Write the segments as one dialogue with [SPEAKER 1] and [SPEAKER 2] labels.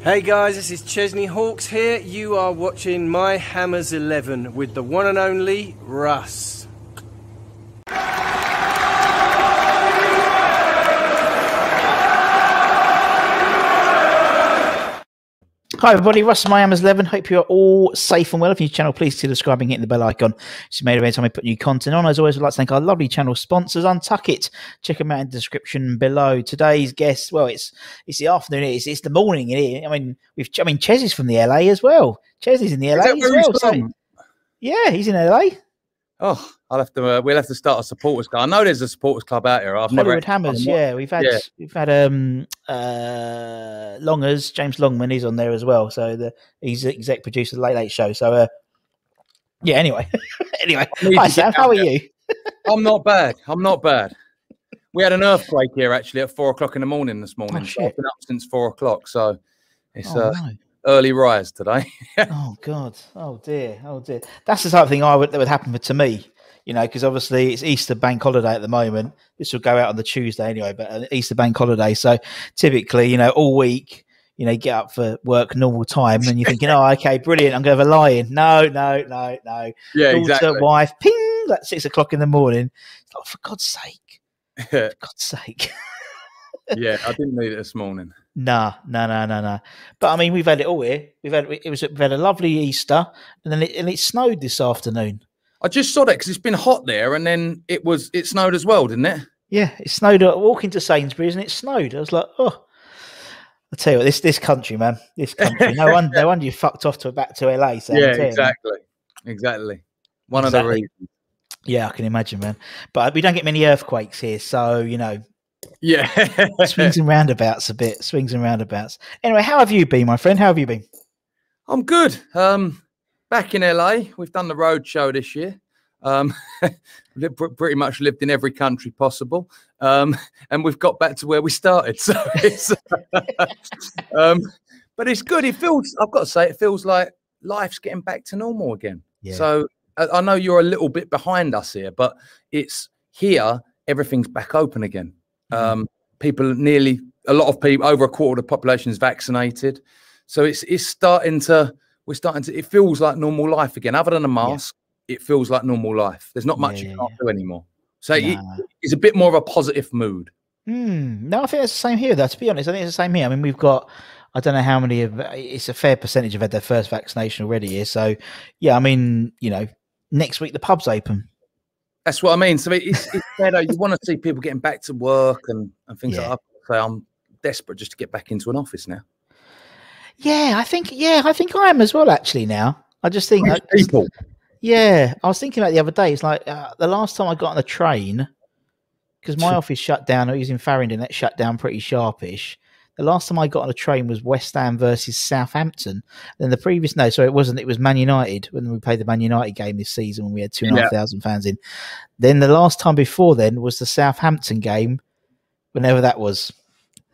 [SPEAKER 1] Hey guys, this is Chesney Hawkes here. You are watching My Hammers 11 with the one and only Russ.
[SPEAKER 2] Hi everybody, Russ My Hammers 11. Hope you're all safe and well. If you're new channel, please consider subscribing, and hitting the bell icon. It's made every time I put new content on. As always, I'd like to thank our lovely channel sponsors, Untuck It. Check them out in the description below. Today's guest, well, it's it's the afternoon, it's, it's the morning here. I mean, we've I mean Ches is from the LA as well. Ches is in the LA as well. So, yeah, he's in LA.
[SPEAKER 3] Oh, I'll have to. Uh, we'll have to start a supporters club. I know there's a supporters club out here. I've never
[SPEAKER 2] Hollywood Hammers, yeah. We've had
[SPEAKER 3] Yeah.
[SPEAKER 2] we've had um uh Longers, James Longman, he's on there as well. So the he's the exec producer of the Late Late Show. So uh yeah, anyway. anyway. Hi Sam, how are you?
[SPEAKER 3] I'm not bad. I'm not bad. We had an earthquake here actually at four o'clock in the morning this morning.
[SPEAKER 2] Oh, shit.
[SPEAKER 3] I've been up since four o'clock, so it's
[SPEAKER 2] Oh,
[SPEAKER 3] uh,
[SPEAKER 2] no.
[SPEAKER 3] Early rise today.
[SPEAKER 2] Oh God! Oh dear! Oh dear! That's the type of thing I would that would happen to me, you know, because obviously it's Easter Bank holiday at the moment. This will go out on the Tuesday anyway, but an Easter Bank holiday. So typically, you know, all week, you know, get up for work normal time, and you're thinking, oh, okay, brilliant, I'm going to have a lie-in. No, no, no, no.
[SPEAKER 3] yeah,
[SPEAKER 2] Daughter,
[SPEAKER 3] exactly.
[SPEAKER 2] wife, ping, like six o'clock in the morning. Like, for God's sake, for God's sake.
[SPEAKER 3] yeah, I didn't need it this morning.
[SPEAKER 2] Nah, no, no, no, no. But I mean, we've had it all here. We've had it was we've had a lovely Easter, and then it, and it snowed this afternoon.
[SPEAKER 3] I just saw that because it's been hot there, and then it was it snowed as well, didn't it?
[SPEAKER 2] Yeah, it snowed. Uh, I walk into Sainsbury's and it snowed. I was like, oh. I tell you what, this this country, man, this country. No wonder, no wonder you fucked off to back to LA. So
[SPEAKER 3] yeah,
[SPEAKER 2] you.
[SPEAKER 3] exactly, exactly. One of the reasons.
[SPEAKER 2] Yeah, I can imagine, man. But we don't get many earthquakes here, so you know,
[SPEAKER 3] Yeah,
[SPEAKER 2] swings and roundabouts a bit, swings and roundabouts. Anyway, how have you been, my friend? How have you been?
[SPEAKER 3] I'm good. Um, back in LA, we've done the road show this year. Um, pretty much lived in every country possible, um, and we've got back to where we started. So it's, um, but it's good. It feels. I've got to say, it feels like life's getting back to normal again.
[SPEAKER 2] Yeah.
[SPEAKER 3] So I, I know you're a little bit behind us here, but it's here. Everything's back open again. Um, people nearly a lot of people over a quarter of the population is vaccinated so it's it's starting to we're starting to it feels like normal life again other than a mask it feels like normal life there's not much
[SPEAKER 2] Yeah,
[SPEAKER 3] you can't do anymore so it- it's a bit more of a positive mood
[SPEAKER 2] Hmm. No, I think it's the same here. Though, to be honest, I think it's the same here. I mean, we've got, I don't know how many of, it's a fair percentage have had their first vaccination already here. So, yeah, I mean, you know, next week the pub's open.
[SPEAKER 3] That's what i mean so it's, it's better you want to see people getting back to work and, and things
[SPEAKER 2] Yeah.
[SPEAKER 3] like that so i'm desperate just to get back into an office now
[SPEAKER 2] Yeah, I think, yeah, I think I am as well. Actually, now I just think, I-
[SPEAKER 3] people
[SPEAKER 2] yeah, I was thinking about the other day. It's like uh, the last time I got on a train because my office shut down. I was in Farringdon. That shut down pretty sharpish. The last time I got on a train was West Ham versus Southampton. Then the previous no, sorry, it wasn't. It was Man United when we played the Man United game this season when we had two and a half thousand fans in. Then the last time before then was the Southampton game, whenever that was.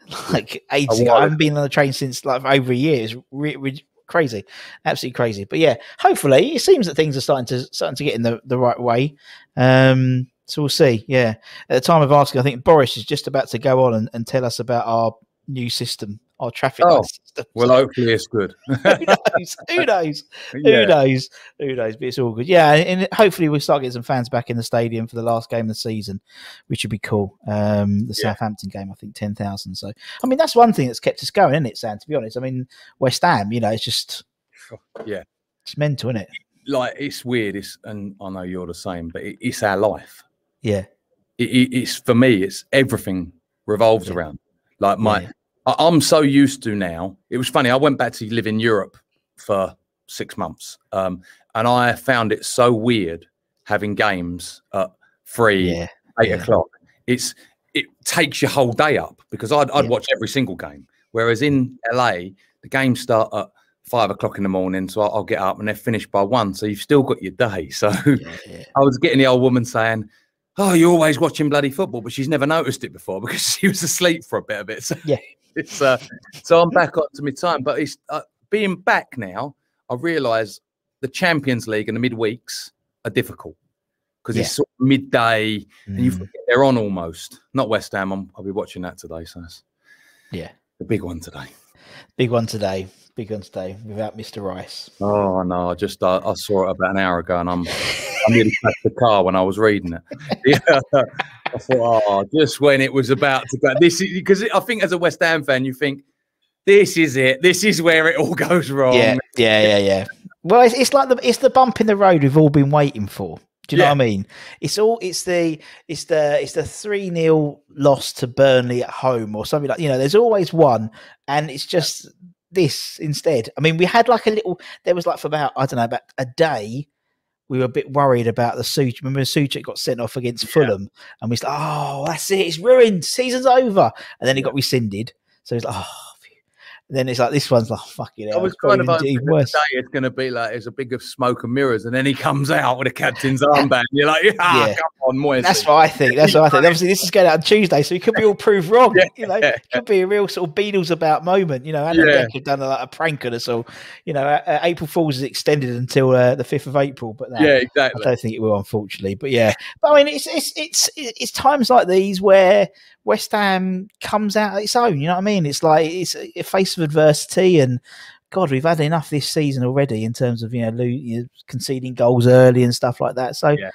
[SPEAKER 2] like ages ago. I haven't been on the train since like over a year. It's re- re- crazy, absolutely crazy. But yeah, hopefully it seems that things are starting to starting to get in the, the right way. Um, so we'll see. Yeah, at the time of asking, I think Boris is just about to go on and, and tell us about our new system, our traffic
[SPEAKER 3] Oh,
[SPEAKER 2] system.
[SPEAKER 3] Well, hopefully it's good.
[SPEAKER 2] who knows? Who knows? Who
[SPEAKER 3] Yeah.
[SPEAKER 2] knows? Who knows? But it's all good. Yeah, and hopefully we'll start getting some fans back in the stadium for the last game of the season, which would be cool. Um, the
[SPEAKER 3] Yeah.
[SPEAKER 2] Southampton game, I think ten thousand. So, I mean, that's one thing that's kept us going, isn't it, Sam? To be honest, I mean, West Ham, you know, it's just
[SPEAKER 3] Yeah.
[SPEAKER 2] it's mental, isn't it?
[SPEAKER 3] Like it's weird. It's and I know you're the same, but it, it's our life.
[SPEAKER 2] Yeah,
[SPEAKER 3] It, it, it's for me. It's everything revolves
[SPEAKER 2] Yeah.
[SPEAKER 3] around. Like my,
[SPEAKER 2] Yeah.
[SPEAKER 3] I, I'm so used to now. It was funny. I went back to live in Europe for six months, um, and I found it so weird having games at three,
[SPEAKER 2] yeah,
[SPEAKER 3] eight
[SPEAKER 2] yeah.
[SPEAKER 3] o'clock. It's it takes your whole day up because I'd, I'd watch every single game. Whereas in LA, the games start at five o'clock in the morning, so I'll, I'll get up and they're finished by one. So you've still got your day. So
[SPEAKER 2] yeah, yeah.
[SPEAKER 3] I was getting the old woman saying, "Oh, you're always watching bloody football," but she's never noticed it before because she was asleep for a bit of it. So
[SPEAKER 2] Yeah.
[SPEAKER 3] it's uh, so I'm back up to my time. But it's uh, being back now. I realise the Champions League and the midweeks are difficult because it's sort of midday and you
[SPEAKER 2] Mm,
[SPEAKER 3] forget they're on almost. Not West Ham. I'm, I'll be watching that today. So it's
[SPEAKER 2] yeah.
[SPEAKER 3] the big one today.
[SPEAKER 2] Big one today. Big one today without Mr. Rice.
[SPEAKER 3] Oh no! I just uh, I saw it about an hour ago, and I'm I nearly crashed the car when I was reading it. Yeah, I thought, oh, just when it was about to go. This is because I think as a West Ham fan, you think this is it. This is where it all goes wrong.
[SPEAKER 2] Yeah, yeah, yeah, yeah. Well, it's, it's like the it's the bump in the road we've all been waiting for. Do you know what I mean? It's all it's the it's the it's the three 0 loss to Burnley at home or something like you know. There's always one, and it's just this instead. I mean, we had like a little. There was like for about I don't know about a day. We were a bit worried about the Such. Remember, Soucek got sent off against Fulham, and we said, "Oh, that's it. It's ruined. Season's over." And then it got rescinded. So it's like, "Oh." Then it's like this one's like fucking.
[SPEAKER 3] I was kind of hoping that today it's going to be like there's a big of smoke and mirrors, and then he comes out with a captain's armband. You're like, ah,
[SPEAKER 2] Yeah.
[SPEAKER 3] come on, Moyes.
[SPEAKER 2] That's what I think. That's what I think. Obviously, this is going out on Tuesday, so it could be all proved wrong.
[SPEAKER 3] Yeah.
[SPEAKER 2] You know, it could be a real sort of Beadle's About moment. You know, Alan
[SPEAKER 3] Yeah.
[SPEAKER 2] Have done a, like, a prank on us all. You know, uh, uh, April Fools is extended until uh, the fifth of April, but no,
[SPEAKER 3] Yeah,
[SPEAKER 2] I don't think it will, unfortunately. But yeah, but I mean, it's it's it's it's times like these where West Ham comes out its own. You know what I mean? It's like it's a face of adversity, and God, we've had enough this season already in terms of you know, lo- you know conceding goals early and stuff like that. So
[SPEAKER 3] Yeah.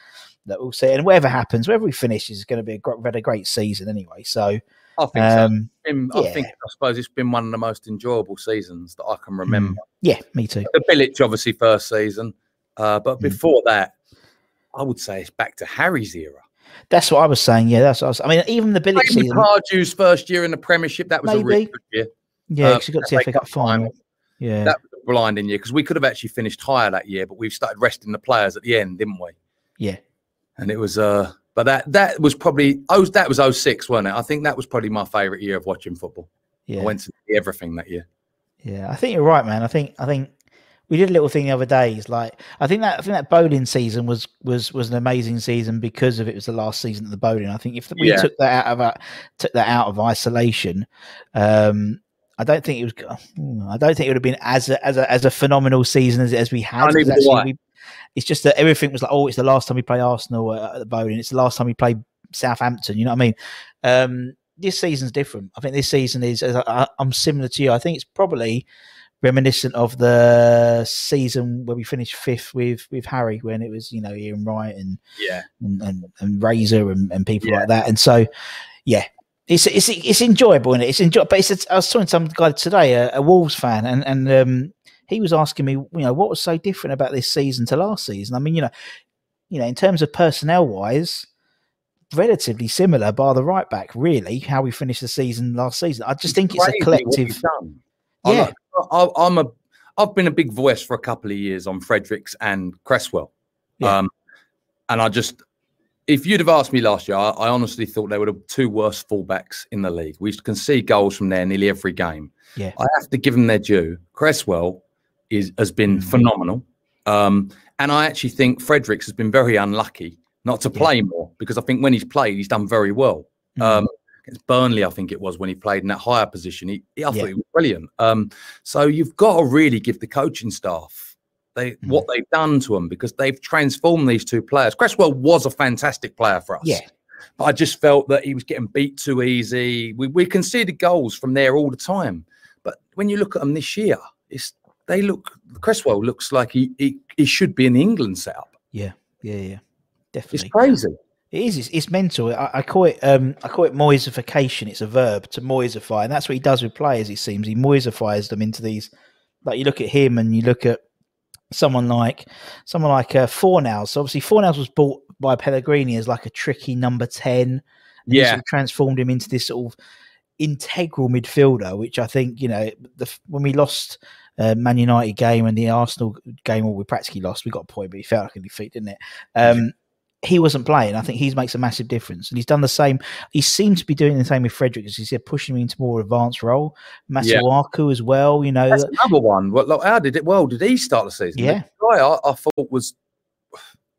[SPEAKER 2] that we'll see. And whatever happens, wherever we finish, is going to be a great, had a great season anyway. So
[SPEAKER 3] I think so.
[SPEAKER 2] um,
[SPEAKER 3] Been- I think I suppose it's been one of the most enjoyable seasons that I can
[SPEAKER 2] Hmm.
[SPEAKER 3] remember.
[SPEAKER 2] yeah, me too.
[SPEAKER 3] the Bilic obviously first season, uh, but
[SPEAKER 2] Mm.
[SPEAKER 3] before that, I would say it's back to Harry's era.
[SPEAKER 2] That's what I was saying. Yeah, that's what I was. I mean, even the Bilic
[SPEAKER 3] Maybe
[SPEAKER 2] season.
[SPEAKER 3] Pardew's first year in the Premiership, that was a really
[SPEAKER 2] Maybe.
[SPEAKER 3] good year.
[SPEAKER 2] Yeah, because you got to the FA Cup final. Yeah,
[SPEAKER 3] That was a blinding year because we could have actually finished higher that year, but we've started resting the players at the end, didn't we?
[SPEAKER 2] yeah.
[SPEAKER 3] And it was, uh, but that that was probably oh that was 06, wasn't it? I think that was probably my favourite year of watching football.
[SPEAKER 2] Yeah.
[SPEAKER 3] I went to see everything that year.
[SPEAKER 2] Yeah, I think you're right, man. I think I think we did a little thing the other days. Like I think that I think that Boleyn season was was was an amazing season because of it was the last season of the Boleyn. I think if we
[SPEAKER 3] Yeah.
[SPEAKER 2] took that out of uh, took that out of isolation, um, I don't think it was. I don't think it would have been as a, as a as a phenomenal season as, as we had.
[SPEAKER 3] No,
[SPEAKER 2] 'cause
[SPEAKER 3] do
[SPEAKER 2] actually
[SPEAKER 3] I.
[SPEAKER 2] we- it's just that everything was like, oh, it's the last time we play Arsenal at the Boleyn. It's the last time we play Southampton. You know what I mean? Um, this season's different. I think this season is. as I, I- I'm similar to you. I think it's probably reminiscent of the season where we finished fifth with with Harry when it was you know Ian Wright and
[SPEAKER 3] Yeah.
[SPEAKER 2] and and, and Razor and, and people
[SPEAKER 3] Yeah.
[SPEAKER 2] like that. And so, yeah, it's it's it's enjoyable and it? it's enjoy. But it's, I was talking to some guy today, a, a Wolves fan, and and um, he was asking me, you know, what was so different about this season to last season. I mean, you know, you know, in terms of personnel wise. Relatively similar, bar the right back. Really, how we finished the season last season. I just think it's a collective. Yeah.
[SPEAKER 3] I, I'm a. I've been a big voice for a couple of years on Fredericks and Cresswell,
[SPEAKER 2] Yeah.
[SPEAKER 3] um, and I just, if you'd have asked me last year, I, I honestly thought they were the two worst fullbacks in the league. We can see goals from there nearly every game.
[SPEAKER 2] Yeah.
[SPEAKER 3] I have to give them their due. Cresswell is has been
[SPEAKER 2] Mm.
[SPEAKER 3] phenomenal, um, and I actually think Fredericks has been very unlucky not to
[SPEAKER 2] Yeah.
[SPEAKER 3] play more because I think when he's played, he's done very well.
[SPEAKER 2] Mm.
[SPEAKER 3] Um, against Burnley, I think it was when he played in that higher position. He, he I
[SPEAKER 2] Yeah.
[SPEAKER 3] thought he was brilliant. Um, so you've got to really give the coaching staff they
[SPEAKER 2] Mm.
[SPEAKER 3] what they've done to them because they've transformed these two players. Cresswell was a fantastic player for us.
[SPEAKER 2] Yeah.
[SPEAKER 3] But I just felt that he was getting beat too easy. We we conceded goals from there all the time. But when you look at them this year, it's they look Cresswell looks like he he, he should be in the England setup.
[SPEAKER 2] Yeah, yeah, yeah. Definitely.
[SPEAKER 3] It's crazy.
[SPEAKER 2] It is. It's, it's mental. I, I call it. Um, I call it moisification. It's a verb to moisify, and that's what he does with players. It seems he moisifies them into these. Like you look at him, and you look at someone like someone like uh, Fornals. So obviously, Fornals was bought by Pellegrini as like a tricky number ten. and
[SPEAKER 3] Yeah.
[SPEAKER 2] sort of transformed him into this sort of integral midfielder, which I think you know the when we lost. Uh, Man United game and the Arsenal game, well, we practically lost. We got a point, but he felt like a defeat, didn't it? Um, he wasn't playing. I think he makes a massive difference, and he's done the same. He seems to be doing the same with Frederick, as he said, pushing him into more advanced role.
[SPEAKER 3] Yeah.
[SPEAKER 2] As well. You know,
[SPEAKER 3] That's another one. Like, how did it? Well, did he start the season?
[SPEAKER 2] Yeah.
[SPEAKER 3] the guy I, I thought was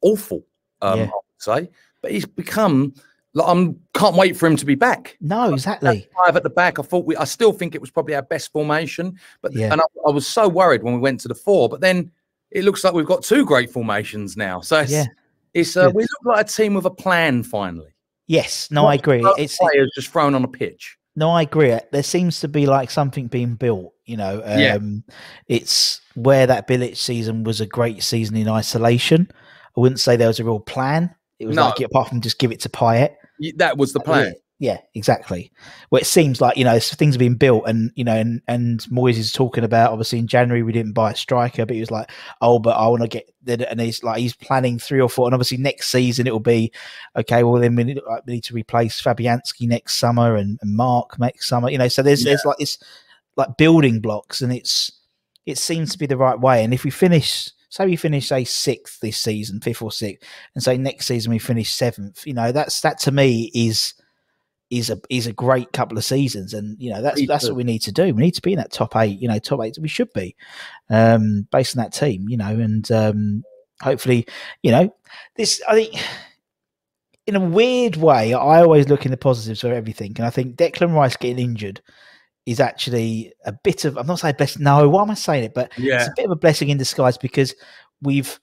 [SPEAKER 3] awful. Um,
[SPEAKER 2] Yeah.
[SPEAKER 3] I would say, but he's become. Like, I'm can't wait for him to be back.
[SPEAKER 2] no, exactly.
[SPEAKER 3] Five at the back. I thought we. I still think it was probably our best formation, but
[SPEAKER 2] Yeah.
[SPEAKER 3] and I, I was so worried when we went to the four. But then it looks like we've got two great formations now. So it's,
[SPEAKER 2] Yeah.
[SPEAKER 3] It's uh, we look like a team with a plan finally.
[SPEAKER 2] Yes, no, I agree. It's
[SPEAKER 3] players just thrown on a pitch.
[SPEAKER 2] no, I agree. There seems to be like something being built. You know, um,
[SPEAKER 3] Yeah.
[SPEAKER 2] it's where that Bilic season was a great season in isolation. I wouldn't say there was a real plan. It was
[SPEAKER 3] No.
[SPEAKER 2] like apart from just give it to Payet.
[SPEAKER 3] That was the plan.
[SPEAKER 2] Yeah, exactly. Well, it seems like you know things are being built, and you know, and and Moyes is talking about obviously in January we didn't buy a striker, but he was like, oh, but I want to get, and he's like he's planning three or four, and obviously next season it will be okay. Well, then we need, like, we need to replace Fabianski next summer and, and Mark next summer. You know, so there's there's like this like building blocks, and it's it seems to be the right way. And if we finish, say we finish say sixth this season, fifth or sixth, and say next season we finish seventh, you know, that's that to me is is a is a great couple of seasons, and you know that's that's what we need to do. We need to be in that top eight, you know, top eight. We should be, um, based on that team, you know, and um, hopefully, you know, this. I think, in a weird way, I always look in the positives for everything, and I think Declan Rice getting injured is actually a bit of. I'm not saying blessing. No, why am I saying it? But
[SPEAKER 3] Yeah.
[SPEAKER 2] it's a bit of a blessing in disguise because we've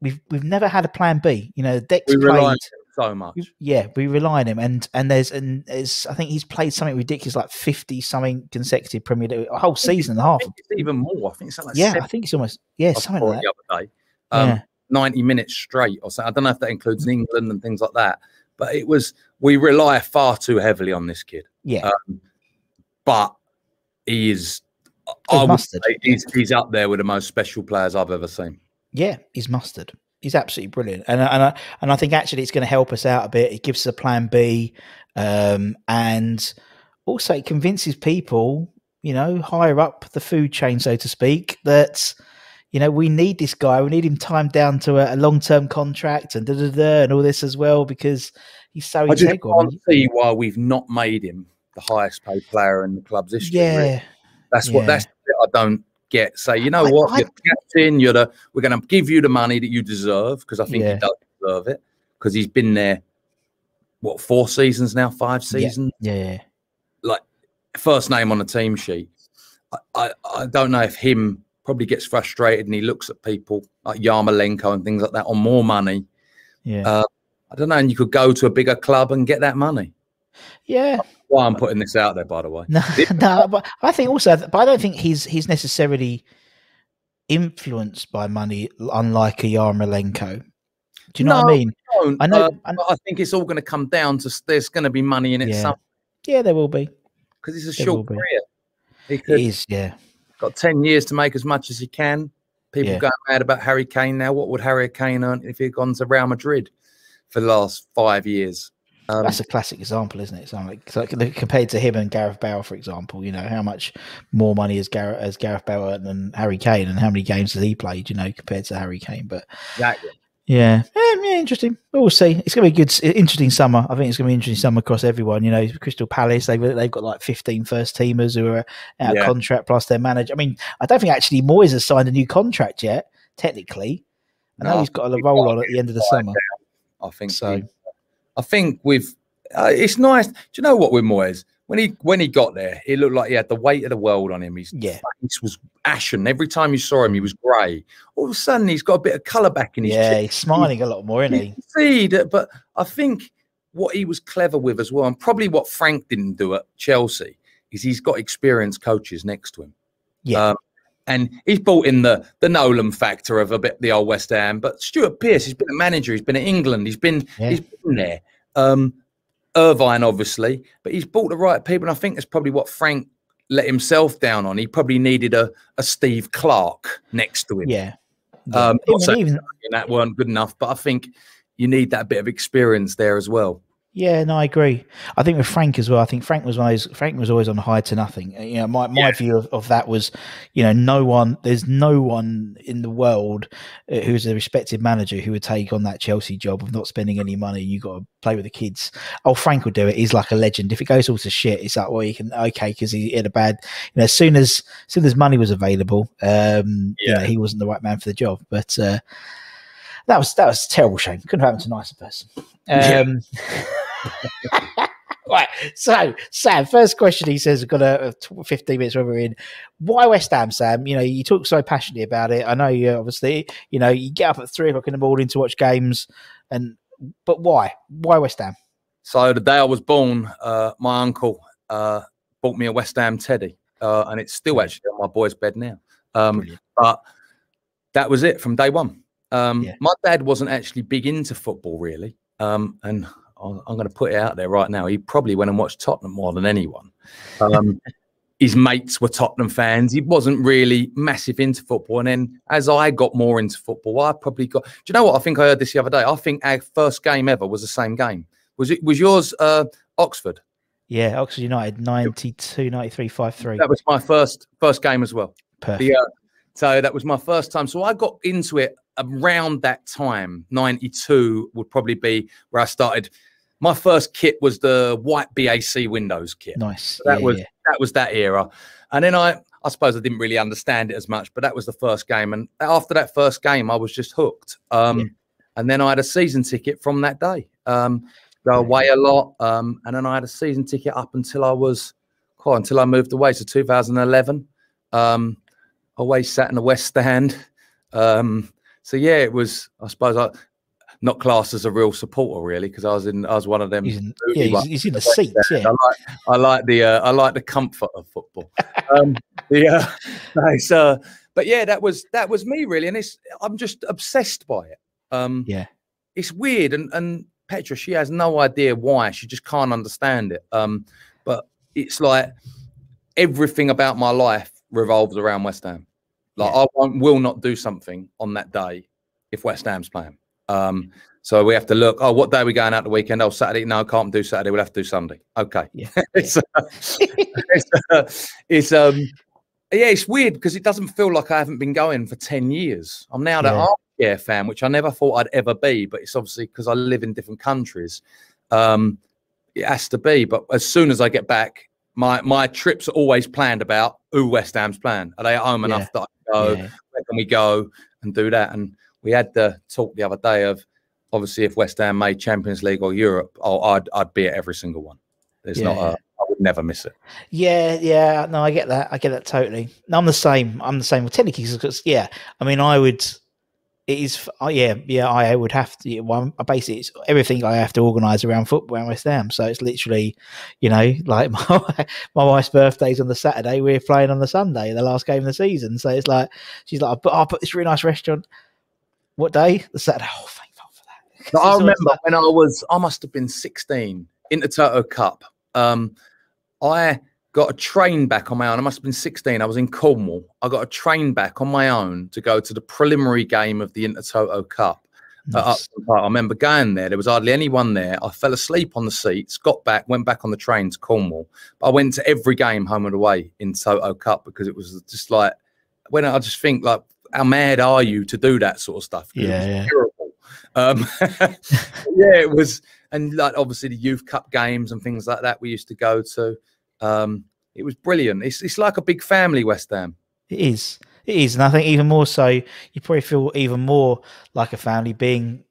[SPEAKER 2] we've we've never had a plan B. You know, Dex
[SPEAKER 3] We
[SPEAKER 2] played.
[SPEAKER 3] So much.
[SPEAKER 2] Yeah, we rely on him, and and there's and there's I think he's played something ridiculous like fifty something consecutive Premier League a whole season and a half.
[SPEAKER 3] even more. I think it's like
[SPEAKER 2] Yeah, I think it's almost yeah something like that.
[SPEAKER 3] the other day. Um,
[SPEAKER 2] Yeah.
[SPEAKER 3] 90 minutes straight or something. I don't know if that includes England and things like that, but it was, we rely far too heavily on this kid.
[SPEAKER 2] Yeah,
[SPEAKER 3] Um, but he is,
[SPEAKER 2] He's
[SPEAKER 3] I would
[SPEAKER 2] mustard.
[SPEAKER 3] say he's, he's up there with the most special players I've ever seen.
[SPEAKER 2] yeah, he's mustard. He's absolutely brilliant, and I- and I, and I think actually it's going to help us out a bit. It gives us a plan B, um, and also it convinces people, you know, higher up the food chain, so to speak, that you know we need this guy. We need him timed down to a, a long term contract and da da da and all this as well because he's so
[SPEAKER 3] I just
[SPEAKER 2] integral. I
[SPEAKER 3] can't see why we've not made him the highest paid player in the club's history. really.
[SPEAKER 2] yeah,
[SPEAKER 3] That's
[SPEAKER 2] Yeah.
[SPEAKER 3] what that's I don't get. Say, you know
[SPEAKER 2] I-
[SPEAKER 3] what,
[SPEAKER 2] I-
[SPEAKER 3] you're captain. You're the. We're going to give you the money that you deserve because I think
[SPEAKER 2] Yeah.
[SPEAKER 3] he does deserve it because he's been there. What four seasons now? Five
[SPEAKER 2] Yeah.
[SPEAKER 3] seasons.
[SPEAKER 2] yeah,
[SPEAKER 3] Like first name on the team sheet. I, I I don't know if him probably gets frustrated and he looks at people like Yarmolenko and things like that on more money.
[SPEAKER 2] yeah,
[SPEAKER 3] Uh, I don't know. And you could go to a bigger club and get that money.
[SPEAKER 2] Yeah.
[SPEAKER 3] Why I'm putting this out there, by the way.
[SPEAKER 2] No, no, but I think also, but I don't think he's he's necessarily influenced by money, unlike a Yarmolenko. Do you know what I mean?
[SPEAKER 3] don't,
[SPEAKER 2] I know-
[SPEAKER 3] uh,
[SPEAKER 2] I-
[SPEAKER 3] but I think it's all going to come down to there's going to be money in it
[SPEAKER 2] Yeah.
[SPEAKER 3] somewhere
[SPEAKER 2] Yeah, there will be.
[SPEAKER 3] because it's a
[SPEAKER 2] There
[SPEAKER 3] short career.
[SPEAKER 2] It is, yeah,
[SPEAKER 3] got 10 years to make as much as he can. People
[SPEAKER 2] Yeah.
[SPEAKER 3] going mad about Harry Kane now. What would Harry Kane earn if he'd gone to Real Madrid for the last five years? Um,
[SPEAKER 2] that's a classic example, isn't it? It's like, the- compared to him and Gareth Bale, for example. You know how much more money has Gareth as Gareth Bale earned than Harry Kane, and how many games has he played? You know, compared to Harry Kane, but
[SPEAKER 3] exactly.
[SPEAKER 2] Yeah, yeah, yeah, interesting. We'll see. It's going to be a good, interesting summer. I think it's going to be an interesting summer across everyone. You know, Crystal Palace, they've, they've got like 15 first teamers who are out
[SPEAKER 3] Yeah.
[SPEAKER 2] of contract plus their manager. I mean, I don't think actually Moyes has signed a new contract yet, technically. I know
[SPEAKER 3] No,
[SPEAKER 2] he's got a roll on at the end of the summer.
[SPEAKER 3] I think
[SPEAKER 2] So-
[SPEAKER 3] so. I think with uh, it's nice. Do you know what with Moyes? When he when he got there, he looked like he had the weight of the world on him. His
[SPEAKER 2] Yeah.
[SPEAKER 3] face was ashen. Every time you saw him, he was grey. All of a sudden, he's got a bit of colour back in his
[SPEAKER 2] Yeah, he's smiling a lot more, isn't he?
[SPEAKER 3] see that, but I think what he was clever with as well, and probably what Frank didn't do at Chelsea, is he's got experienced coaches next to him.
[SPEAKER 2] Yeah.
[SPEAKER 3] Um, and he's brought in the the Nolan factor of a bit the old West Ham. But Stuart Pearce, he's been a manager. He's been at England. He's been
[SPEAKER 2] Yeah.
[SPEAKER 3] he's been there. Um, Irvine, obviously, but he's brought the right people. And I think that's probably what Frank let himself down on. He probably needed a a Steve Clarke next to him.
[SPEAKER 2] Yeah.
[SPEAKER 3] Um,
[SPEAKER 2] even-
[SPEAKER 3] that weren't good enough, but I think you need that bit of experience there as well.
[SPEAKER 2] Yeah, no, I agree. I think with Frank as well. I think Frank was one of those. Frank was always on high to nothing. Uh, You know, my, my view of, of that was, you know, no one. There's no one in the world uh, who's a respected manager who would take on that Chelsea job of not spending any money. You got to play with the kids. Oh, Frank would do it. He's like a legend. If it goes all to shit, it's like, well, you can okay because he had a bad. You know, as soon as, as soon as money was available, um, you know,
[SPEAKER 3] Yeah.
[SPEAKER 2] he wasn't the right man for the job. But uh, that was that was a terrible shame. Couldn't have happened to a nicer person.
[SPEAKER 3] Yeah.
[SPEAKER 2] Um, right. So, Sam, first question he says, we've got a, a 15 minutes where we're in. Why West Ham, Sam? You know, you talk so passionately about it. I know you obviously, you know, you get up at three o'clock in the morning to watch games, and but why? Why West Ham?
[SPEAKER 3] So the day I was born, uh, my uncle uh, bought me a West Ham teddy, uh, and it's still actually on my boy's bed now. Um, but that was it from day one. Um,
[SPEAKER 2] Yeah.
[SPEAKER 3] My dad wasn't actually big into football, really, um, and I'm, I'm going to put it out there right now. He probably went and watched Tottenham more than anyone. Um, his mates were Tottenham fans. He wasn't really massive into football. And then as I got more into football, I probably got. Do you know what? I think I heard this the other day. I think our first game ever was the same game. Was it? Was yours uh, Oxford?
[SPEAKER 2] Yeah, Oxford United 92, 93, 5 3.
[SPEAKER 3] That was my first first game as well.
[SPEAKER 2] Perfect.
[SPEAKER 3] The, uh, so that was my first time. So I got into it around that time. 92 would probably be where I started. My first kit was the white BAC Windows kit.
[SPEAKER 2] Nice.
[SPEAKER 3] That
[SPEAKER 2] yeah,
[SPEAKER 3] was
[SPEAKER 2] yeah.
[SPEAKER 3] that was that era. And then I I suppose I didn't really understand it as much, but that was the first game. And after that first game, I was just hooked. Um,
[SPEAKER 2] Yeah.
[SPEAKER 3] And then I had a season ticket from that day. Um, go away a lot. Um, and then I had a season ticket up until I was, quite until I moved away. So 2011. Um, always sat in the West Stand. Um, so yeah, it was. I suppose I not classed as a real supporter really because I was in. I was one of them.
[SPEAKER 2] He's in, yeah, he's, he's in the seats. Yeah.
[SPEAKER 3] I like I like the uh, I like the comfort of football. um, the uh, nice, uh, but yeah, that was that was me really, and it's I'm just obsessed by it. Um,
[SPEAKER 2] Yeah.
[SPEAKER 3] it's weird, and and Petra she has no idea why. She just can't understand it. Um, but it's like everything about my life revolves around West Ham. Like
[SPEAKER 2] Yeah.
[SPEAKER 3] I won't, will not do something on that day if West Ham's playing. Um, so we have to look. Oh, what day are we going out the weekend? Oh, Saturday. No, can't do Saturday. We'll have to do Sunday. Okay.
[SPEAKER 2] Yeah.
[SPEAKER 3] it's, uh, it's, uh, it's um, yeah, it's weird because it doesn't feel like I haven't been going for ten years. I'm now that
[SPEAKER 2] Yeah.
[SPEAKER 3] armchair fan, which I never thought I'd ever be, but it's obviously because I live in different countries. Um, it has to be. But as soon as I get back, my my trips are always planned about who West Ham's playing. Are they at home enough that I can go?
[SPEAKER 2] yeah.
[SPEAKER 3] Where can we go and do that? And we had the talk the other day of obviously if West Ham made Champions League or Europe, oh, I'd I'd be at every single one. There's not
[SPEAKER 2] Yeah.
[SPEAKER 3] a, I would never miss it.
[SPEAKER 2] Yeah, yeah, no, I get that. I get that totally. No, I'm the same. I'm the same with technically. 'cause- 'cause, yeah, I mean, I would. It is. Oh, yeah, yeah. I would have to. Well, basically, it's everything I have to organise around football and West Ham. So it's literally, you know, like my my wife's birthday's on the Saturday. We're playing on the Sunday, the last game of the season. So it's like she's like, I'll put this really nice restaurant. What day? The Saturday. Oh, thank God for that.
[SPEAKER 3] But I remember
[SPEAKER 2] like-
[SPEAKER 3] when I was, I must have been 16, Intertoto Cup. Um, I got a train back on my own. I must have been 16. I was in Cornwall. I got a train back on my own to go to the preliminary game of the Intertoto Cup.
[SPEAKER 2] Nice.
[SPEAKER 3] Park. I remember going there. There was hardly anyone there. I fell asleep on the seats, got back, went back on the train to Cornwall. But I went to every game home and away Intertoto Cup because it was just like, when I just think, like, how mad are you to do that sort of stuff?
[SPEAKER 2] Yeah,
[SPEAKER 3] was
[SPEAKER 2] yeah.
[SPEAKER 3] terrible. Um, yeah, it was, and like obviously the youth cup games and things like that we used to go to. Um, it was brilliant. It's it's like a big family, West Ham.
[SPEAKER 2] It is. It is. And I think even more so, you probably feel even more like a family being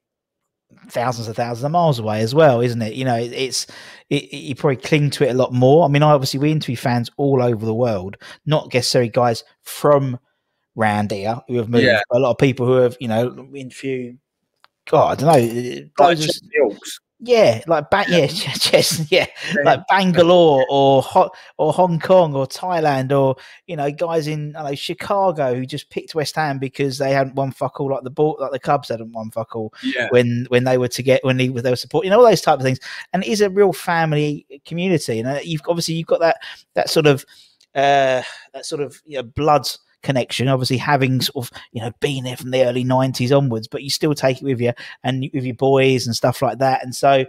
[SPEAKER 2] thousands of thousands of miles away as well, isn't it? You know, it, it's it, it, you probably cling to it a lot more. I mean, obviously we interview fans all over the world, not necessarily guys from round here who have moved.
[SPEAKER 3] Yeah.
[SPEAKER 2] A lot of people who have, you know, we interview. God, I don't know.
[SPEAKER 3] Like
[SPEAKER 2] those-
[SPEAKER 3] Ilks.
[SPEAKER 2] Yeah, like ba- yeah, just yeah, like Bangalore or Ho- or Hong Kong or Thailand or you know guys in I know, Chicago who just picked West Ham because they hadn't won fuck all like the ball like the Cubs hadn't won fuck all
[SPEAKER 3] Yeah.
[SPEAKER 2] when when they were to get when they, they were supporting you know all those type of things. And it is a real family community and uh, you've obviously you've got that that sort of uh that sort of you know blood connection obviously having sort of you know been there from the early 90s onwards but you still take it with you and with your boys and stuff like that. And so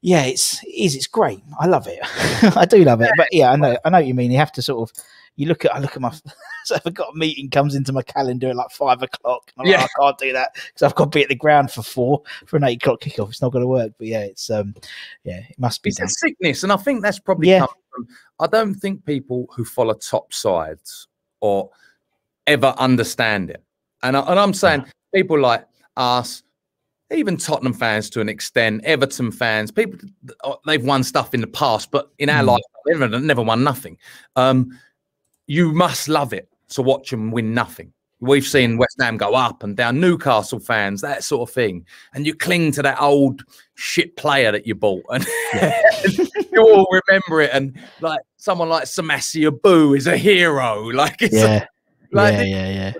[SPEAKER 2] yeah it's it is it's great. I love it. I do love it. But yeah i know i know what you mean. You have to sort of you look at i look at my so i've got a meeting comes into my calendar at like five o'clock I'm like,
[SPEAKER 3] Yeah.
[SPEAKER 2] i can't do that because i've got to be at the ground for four for an eight o'clock kickoff. It's not going to work. But yeah it's um yeah it must be
[SPEAKER 3] It's a sickness, and I think that's probably
[SPEAKER 2] Yeah.
[SPEAKER 3] come from. I don't think people who follow top sides or ever understand it, and I, and I'm saying people like us, even Tottenham fans to an extent, Everton fans, people uh, they've won stuff in the past, but in our
[SPEAKER 2] Mm.
[SPEAKER 3] life, they've never, won nothing. Um, you must love it to watch them win nothing. We've seen West Ham go up and down, Newcastle fans, that sort of thing. And you cling to that old shit player that you bought. And you all remember it. And like someone like Samassi Abou is a hero. Like, it's
[SPEAKER 2] yeah
[SPEAKER 3] like
[SPEAKER 2] yeah
[SPEAKER 3] the-
[SPEAKER 2] yeah yeah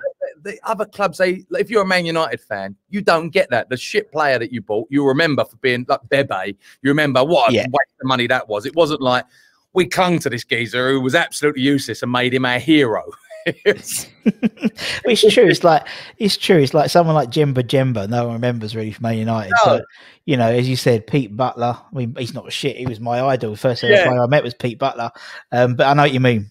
[SPEAKER 3] the other clubs, they if you're a Man United fan, you don't get that. The shit player that you bought, you remember for being like Bebe. You remember what a
[SPEAKER 2] Yeah.
[SPEAKER 3] waste of money that was. It wasn't like we clung to this geezer who was absolutely useless and made him our hero. It's-
[SPEAKER 2] it's true. It's like it's true. It's like someone like Djemba-Djemba. No one remembers really from Man United. So
[SPEAKER 3] No.
[SPEAKER 2] you know, as you said, Pete Butler. I mean, he's not shit. He was my idol. The first
[SPEAKER 3] Yeah.
[SPEAKER 2] player I met was Pete Butler. Um, but I know what you mean.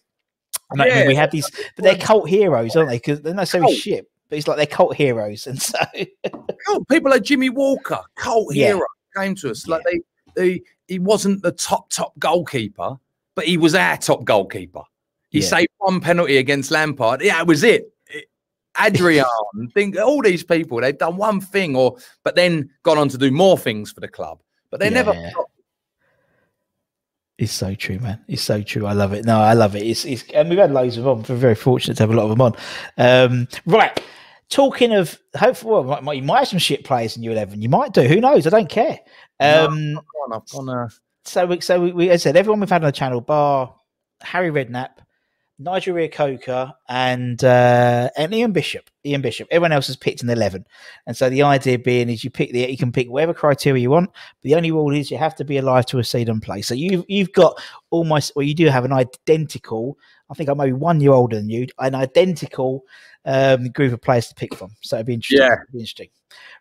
[SPEAKER 2] I know what you mean. We have these, but they're cult heroes, aren't they? Because they're not
[SPEAKER 3] Cult.
[SPEAKER 2] shit, but it's like they're cult heroes, and so
[SPEAKER 3] cult. People like Jimmy Walker, cult
[SPEAKER 2] Yeah.
[SPEAKER 3] hero, came to us. Like they, they, he wasn't the top top goalkeeper, but he was our top goalkeeper. He
[SPEAKER 2] Yeah.
[SPEAKER 3] saved one penalty against Lampard. Yeah, it was it. Adrian, think all these people, they've done one thing, or but then gone on to do more things for the club. But they never.
[SPEAKER 2] It's so true, man. It's so true. I love it. No, I love it. It's, it's and we've had loads of them. We're very fortunate to have a lot of them on. Um, right. Talking of hopefully, well, might- might- you might have some shit players in your eleven. You might do. Who knows? I don't care. Um,
[SPEAKER 3] on, I've gone, uh,
[SPEAKER 2] so, we, so we, we, as I said, everyone we've had on the channel, bar Harry Redknapp, Nigel Coker, and uh, and Ian Bishop. Ian Bishop. Everyone else has picked an eleven, and so the idea being is you pick the you can pick whatever criteria you want. But the only rule is you have to be alive to a seed and play. So you've you've got almost, well, you do have an identical. I think I'm maybe one year older than you. An identical um, group of players to pick from. So it'd be interesting.
[SPEAKER 3] Yeah.
[SPEAKER 2] It'd be interesting.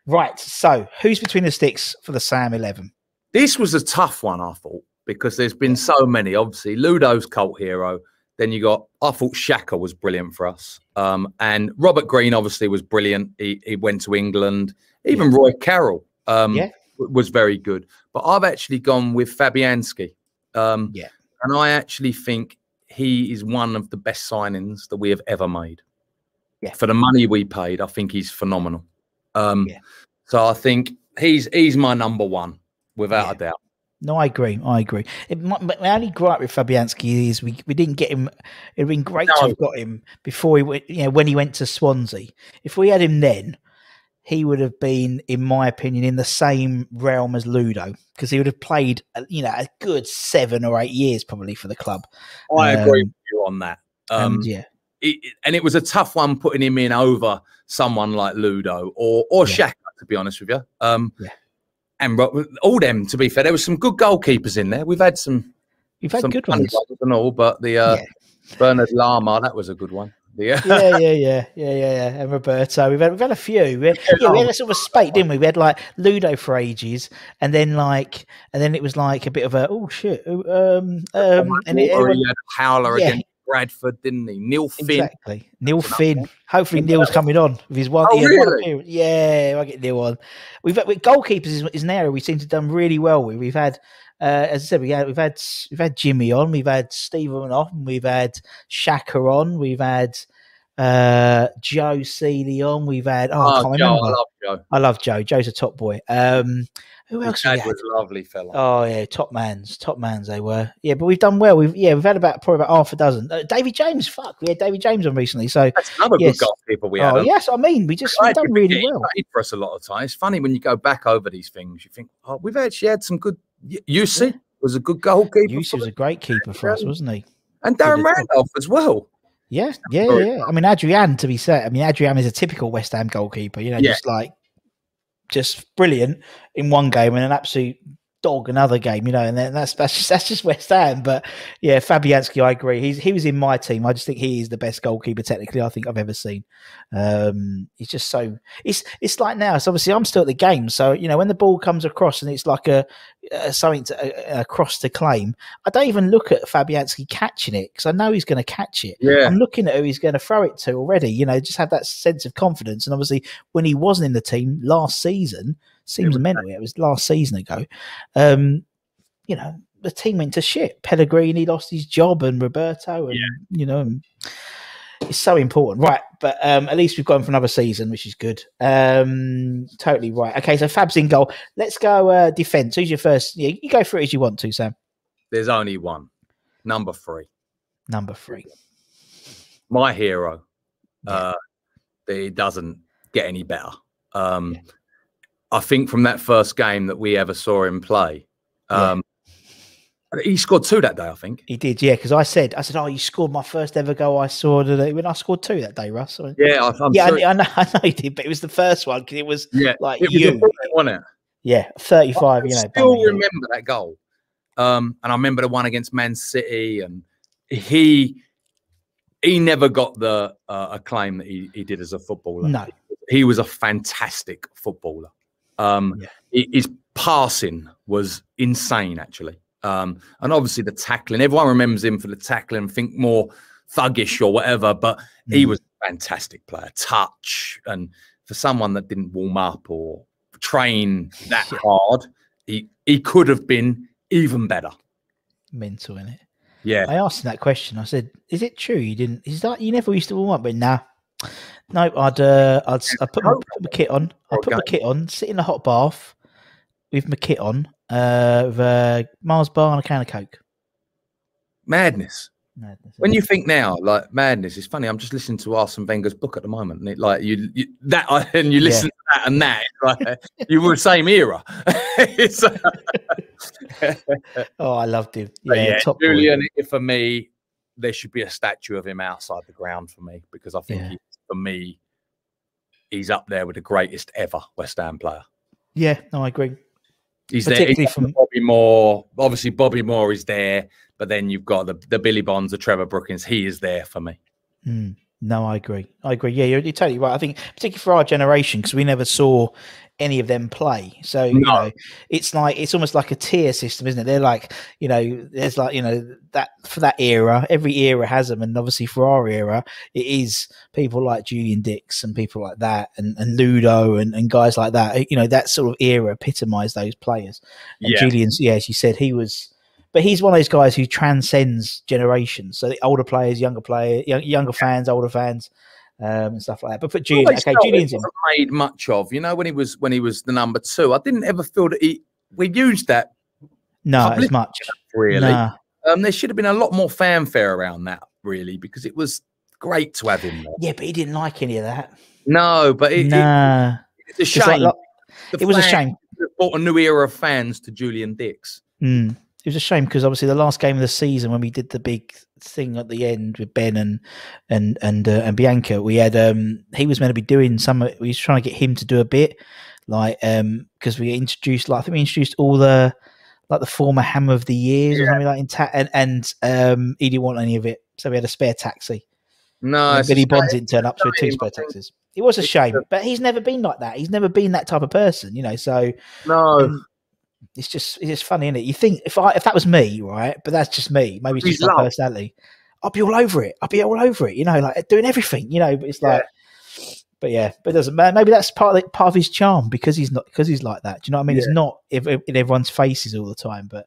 [SPEAKER 2] Right. So who's between the sticks for the Sam eleven?
[SPEAKER 3] This was a tough one, I thought, because there's been so many. Obviously, Ludo's cult hero. Then you got, I thought Shaka was brilliant for us. Um, and Robert Green obviously was brilliant. He, he went to England. Even Roy Carroll um,
[SPEAKER 2] Yeah.
[SPEAKER 3] was very good. But I've actually gone with Fabianski. Um,
[SPEAKER 2] Yeah.
[SPEAKER 3] And I actually think he is one of the best signings that we have ever made.
[SPEAKER 2] Yeah.
[SPEAKER 3] For the money we paid, I think he's phenomenal. Um,
[SPEAKER 2] Yeah.
[SPEAKER 3] So I think he's he's my number one without a doubt.
[SPEAKER 2] No, I agree. I agree. It, my, my only gripe with Fabianski is we, we didn't get him. It'd been great to have got him before he went. You know, when he went to Swansea. If we had him then, he would have been, in my opinion, in the same realm as Ludo because he would have played, uh, you know, a good seven or eight years probably for the club.
[SPEAKER 3] I agree
[SPEAKER 2] Um,
[SPEAKER 3] with you on that. Um,
[SPEAKER 2] and yeah,
[SPEAKER 3] it, it- and it was a tough one putting him in over someone like Ludo or or
[SPEAKER 2] Yeah.
[SPEAKER 3] Shaka, to be honest with you. Um,
[SPEAKER 2] Yeah.
[SPEAKER 3] And all them, to be fair, there was some good goalkeepers in there. We've had some,
[SPEAKER 2] we've had
[SPEAKER 3] some
[SPEAKER 2] good ones.
[SPEAKER 3] and all, but the uh,
[SPEAKER 2] Yeah.
[SPEAKER 3] Bernard Lama, that was a good one. Uh,
[SPEAKER 2] yeah, yeah, yeah, yeah, yeah, yeah. And Roberto, we've had we've had a few. We had, yeah, we had a sort of spate, didn't we? We had like Ludo for ages, and then like, and then it was like a bit of a oh shit, um, um, and it,
[SPEAKER 3] or he had a howler
[SPEAKER 2] yeah.
[SPEAKER 3] against Bradford, didn't he? Neil Finn.
[SPEAKER 2] exactly. Neil Finn. Hopefully, Neil's coming on with his one.
[SPEAKER 3] Oh,
[SPEAKER 2] he had one
[SPEAKER 3] really?
[SPEAKER 2] Yeah, I get Neil on. We've with goalkeepers is, is an area we seem to have done really well with. We've had. Uh, as I said, we had, we've had we've had Jimmy on, we've had Stephen on, we've had Shaka on, we've had Uh, Joe C. Leon. We've had. Oh, I
[SPEAKER 3] Oh,
[SPEAKER 2] can't
[SPEAKER 3] Joe, I love Joe.
[SPEAKER 2] I love Joe. Joe's a top boy. Um, who
[SPEAKER 3] His
[SPEAKER 2] else?
[SPEAKER 3] dad was lovely fella.
[SPEAKER 2] Oh yeah, top mans, top mans they were. Yeah, but we've done well. We've yeah, we've had about probably about half a dozen. Uh, David James, fuck, we had David James on recently. So
[SPEAKER 3] That's another
[SPEAKER 2] yes.
[SPEAKER 3] good goalkeeper we had.
[SPEAKER 2] oh
[SPEAKER 3] on.
[SPEAKER 2] yes, I mean we just we've done really well.
[SPEAKER 3] played for us a lot of times. It's funny when you go back over these things, you think, oh, we've actually had some good. Jussi was a good goalkeeper,
[SPEAKER 2] Yusuf was a great keeper for us, wasn't he?
[SPEAKER 3] and Darren. Randolph as well.
[SPEAKER 2] Yeah, yeah, yeah. I mean, Adrian, to be fair, I mean, Adrian is a typical West Ham goalkeeper. You know,
[SPEAKER 3] Yeah.
[SPEAKER 2] just like just brilliant in one game and an absolute dog another game. You know, and then that's that's just, that's just West Ham. But yeah, Fabianski, I agree. He's he was in my team. I just think he is the best goalkeeper technically. I think I've ever seen. Um, he's just so it's it's like now. So obviously, I'm still at the game. So you know, when the ball comes across and it's like a, a something to, a, a cross to claim, I don't even look at Fabianski catching it because I know he's going to catch it.
[SPEAKER 3] Yeah.
[SPEAKER 2] I'm looking at who he's going to throw it to already. You know, just have that sense of confidence. And obviously, when he wasn't in the team last season, seems mental. It was last season ago. Um, you know, the team went to shit. Pellegrini lost his job, and Roberto, and you know, and it's so important, right? But um, at least we've gone for another season, which is good. Um, totally right. Okay, so Fab's in goal. Let's go uh, defense. Who's your first? Yeah, you go for it as you want to, Sam.
[SPEAKER 3] There's only one, number three,
[SPEAKER 2] Number three.
[SPEAKER 3] my hero. Uh, it doesn't get any better. Um, I think from that first game that we ever saw him play,
[SPEAKER 2] Yeah.
[SPEAKER 3] um, he scored two that day. I think.
[SPEAKER 2] He did, yeah. Because I said, I said, oh, you scored my first ever goal. I saw today when I scored two that day, Russ. I went,
[SPEAKER 3] Yeah, I- I'm
[SPEAKER 2] yeah,
[SPEAKER 3] sure-
[SPEAKER 2] I, I know, I know he did, but it was the first one because it was
[SPEAKER 3] Yeah,
[SPEAKER 2] like
[SPEAKER 3] it was
[SPEAKER 2] you,
[SPEAKER 3] wasn't it?
[SPEAKER 2] yeah, thirty-five.
[SPEAKER 3] I
[SPEAKER 2] You know,
[SPEAKER 3] still remember that goal. Um, and I remember the one against Man City, and he he never got the uh, acclaim that he, he did as a footballer.
[SPEAKER 2] No.
[SPEAKER 3] he was a fantastic footballer. Um, hi- his passing was insane, actually. Um, and obviously the tackling. Everyone remembers him for the tackling. Think more thuggish or whatever, but he
[SPEAKER 2] Mm.
[SPEAKER 3] was a fantastic player. Touch and for someone that didn't warm up or train that hard, he he could have been even better.
[SPEAKER 2] mental in it.
[SPEAKER 3] Yeah.
[SPEAKER 2] I asked him that question. I said, "Is it true you didn't? Is that you never used to warm up?" But nah, no. I'd uh, I'd s- I put my, put my kit on. I'd put my kit on, sit in a hot bath with my kit on, uh, with a Mars bar and a can of Coke.
[SPEAKER 3] Madness.
[SPEAKER 2] Madness.
[SPEAKER 3] When you think now, like madness, it's funny. I'm just listening to Arsene Wenger's book at the moment, and it like you, you that and you listen to that and that, you were the same era. Uh,
[SPEAKER 2] Oh, I loved him. Yeah,
[SPEAKER 3] yeah,
[SPEAKER 2] top boy.
[SPEAKER 3] Julian. For me, there should be a statue of him outside the ground for me because I think
[SPEAKER 2] Yeah.
[SPEAKER 3] he, for me, he's up there with the greatest ever West Ham player.
[SPEAKER 2] Yeah, no, I agree.
[SPEAKER 3] He's there. He's
[SPEAKER 2] Particularly
[SPEAKER 3] from
[SPEAKER 2] from
[SPEAKER 3] Bobby Moore. Obviously, Bobby Moore is there, but then you've got the the Billy Bonds, the Trevor Brookings. He is there for me.
[SPEAKER 2] Mm, no, I agree. I agree. Yeah, you're, you're totally right. I think, particularly for our generation, because we never saw any of them play. So, you
[SPEAKER 3] No.
[SPEAKER 2] know, it's like, it's almost like a tier system, isn't it? They're like, you know, there's like, you know, that for that era, every era has them. And obviously for our era, it is people like Julian Dicks and people like that and, and Ludo and, and guys like that. You know, that sort of era epitomized those players. And
[SPEAKER 3] Yeah.
[SPEAKER 2] Julian's, yeah, as you said, he was. But he's one of those guys who transcends generations. So the older players, younger players, young, younger fans, older fans, um, and stuff like that. But put Julian, okay, Julian's
[SPEAKER 3] it
[SPEAKER 2] in.
[SPEAKER 3] made much of. You know, when he was when he was the number two, I didn't ever feel that he we used that
[SPEAKER 2] No, as much.
[SPEAKER 3] really.
[SPEAKER 2] Nah.
[SPEAKER 3] Um, there should have been a lot more fanfare around that, really, because it was great to have him there.
[SPEAKER 2] Yeah, but he didn't like any of that.
[SPEAKER 3] No, but it, it-
[SPEAKER 2] nah.
[SPEAKER 3] it's a
[SPEAKER 2] It's like-
[SPEAKER 3] shame.
[SPEAKER 2] it was a shame.
[SPEAKER 3] Brought a new era of fans to Julian Dicks.
[SPEAKER 2] Mm. It was a shame because obviously the last game of the season when we did the big thing at the end with Ben and and and uh, and Bianca, we had um he was meant to be doing some. We was trying to get him to do a bit like um because we introduced like I think we introduced all the like the former Hammer of the Years or something like in ta- and and um he didn't want any of it, so we had a spare taxi.
[SPEAKER 3] No,
[SPEAKER 2] Billy. Bonds didn't turn up, so two spare taxis. It was a shame, but he's never been like that. He's never been that type of person, you know. So
[SPEAKER 3] No,
[SPEAKER 2] and it's just it's just funny, isn't it? You think if I if that was me, right? But that's just me. Maybe it's
[SPEAKER 3] He's
[SPEAKER 2] just my
[SPEAKER 3] loved.
[SPEAKER 2] personality. I'll be all over it. I'll be all over it. You know, like doing everything. You know, but it's like, but yeah, but it doesn't matter. Maybe that's part of the, part of his charm because he's not because he's like that. Do you know what I mean? It's
[SPEAKER 3] Yeah.
[SPEAKER 2] not if, if- in everyone's faces all the time, but.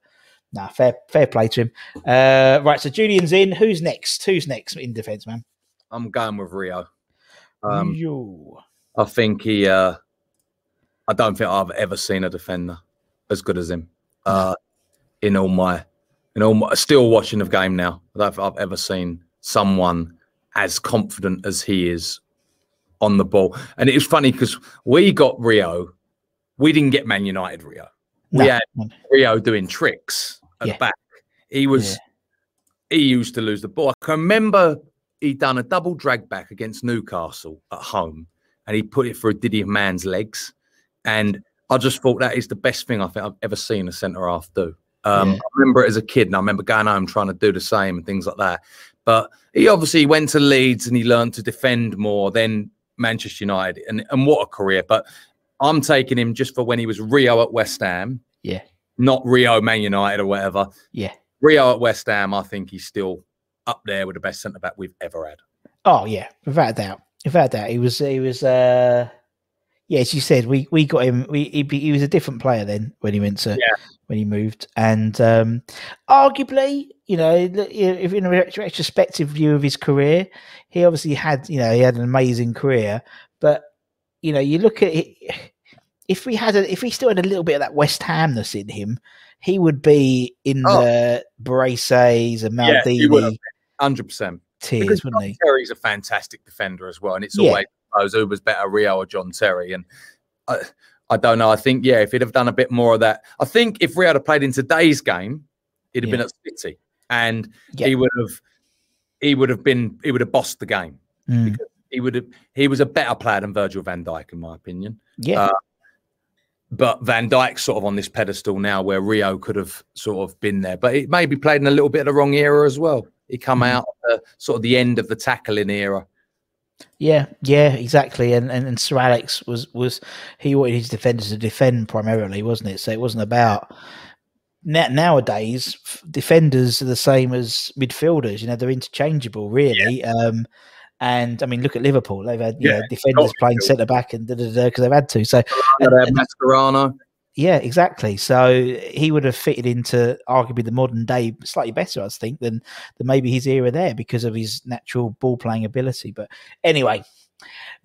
[SPEAKER 2] Nah, fair fair play to him. Uh, right, so Julian's in. Who's next? Who's next in defence, man?
[SPEAKER 3] I'm going with Rio. Um,
[SPEAKER 2] Yo.
[SPEAKER 3] I think he. Uh, I don't think I've ever seen a defender as good as him. Uh, in all my, in all my, still watching the game now. I don't think I've ever seen someone as confident as he is on the ball. And it was funny because we got Rio, we didn't get Man United Rio. We
[SPEAKER 2] No.
[SPEAKER 3] had Rio doing tricks at
[SPEAKER 2] Yeah.
[SPEAKER 3] the back. He was, he used to lose the ball. I can remember he done a double drag back against Newcastle at home, and he put it through Didier Man's legs. And I just thought that is the best thing I think I've ever seen a centre half do. Um,
[SPEAKER 2] Yeah.
[SPEAKER 3] I remember it as a kid, and I remember going home trying to do the same and things like that. But he obviously went to Leeds and he learned to defend more than Manchester United, and, and what a career! But I'm taking him just for when he was Rio at West Ham,
[SPEAKER 2] Yeah.
[SPEAKER 3] not Rio Man United or whatever.
[SPEAKER 2] Yeah.
[SPEAKER 3] Rio at West Ham, I think he's still up there with the best centre back we've ever had.
[SPEAKER 2] Oh yeah, without a doubt, without a doubt, he was he was. uh Yeah, as you said, we we got him. We he, he was a different player then when he went to
[SPEAKER 3] Yeah.
[SPEAKER 2] when he moved, and um arguably, you know, look, you know, if in a retrospective view of his career, he obviously had you know he had an amazing career, but you know, you look at it. If we had a, if he still had a little bit of that West Hamness in him, he would be in
[SPEAKER 3] Oh.
[SPEAKER 2] the Braces and
[SPEAKER 3] Yeah, he would have
[SPEAKER 2] Maldini
[SPEAKER 3] Hundred percent.
[SPEAKER 2] tiers,
[SPEAKER 3] Because
[SPEAKER 2] wouldn't
[SPEAKER 3] John
[SPEAKER 2] he?
[SPEAKER 3] Terry's a fantastic defender as well, and it's
[SPEAKER 2] Yeah.
[SPEAKER 3] always those who was better, Rio or John Terry. And I, I don't know. I think yeah, if he'd have done a bit more of that, I think if Rio had played in today's game, he'd have been at City, and
[SPEAKER 2] Yeah.
[SPEAKER 3] he would have he would have been he would have bossed the game.
[SPEAKER 2] Mm.
[SPEAKER 3] He would have he was a better player than Virgil Van Dijk, in my opinion.
[SPEAKER 2] Yeah,
[SPEAKER 3] Uh, but Van Dijk's sort of on this pedestal now where Rio could have sort of been there. But he maybe played in a little bit of the wrong era as well. He come
[SPEAKER 2] Mm.
[SPEAKER 3] out the, sort of the end of the tackling era.
[SPEAKER 2] Yeah, yeah, exactly. And, and and Sir Alex was was he wanted his defenders to defend primarily, wasn't it? So it wasn't about nowadays defenders are the same as midfielders. You know, they're interchangeable, really. Um, and I mean, look at Liverpool; they've had you
[SPEAKER 3] Yeah,
[SPEAKER 2] know, defenders
[SPEAKER 3] totally
[SPEAKER 2] playing centre back and because they've had to. So and- and-
[SPEAKER 3] Mascherano.
[SPEAKER 2] Yeah, exactly. So he would have fitted into arguably the modern day slightly better, I think, than than maybe his era there because of his natural ball playing ability. But anyway,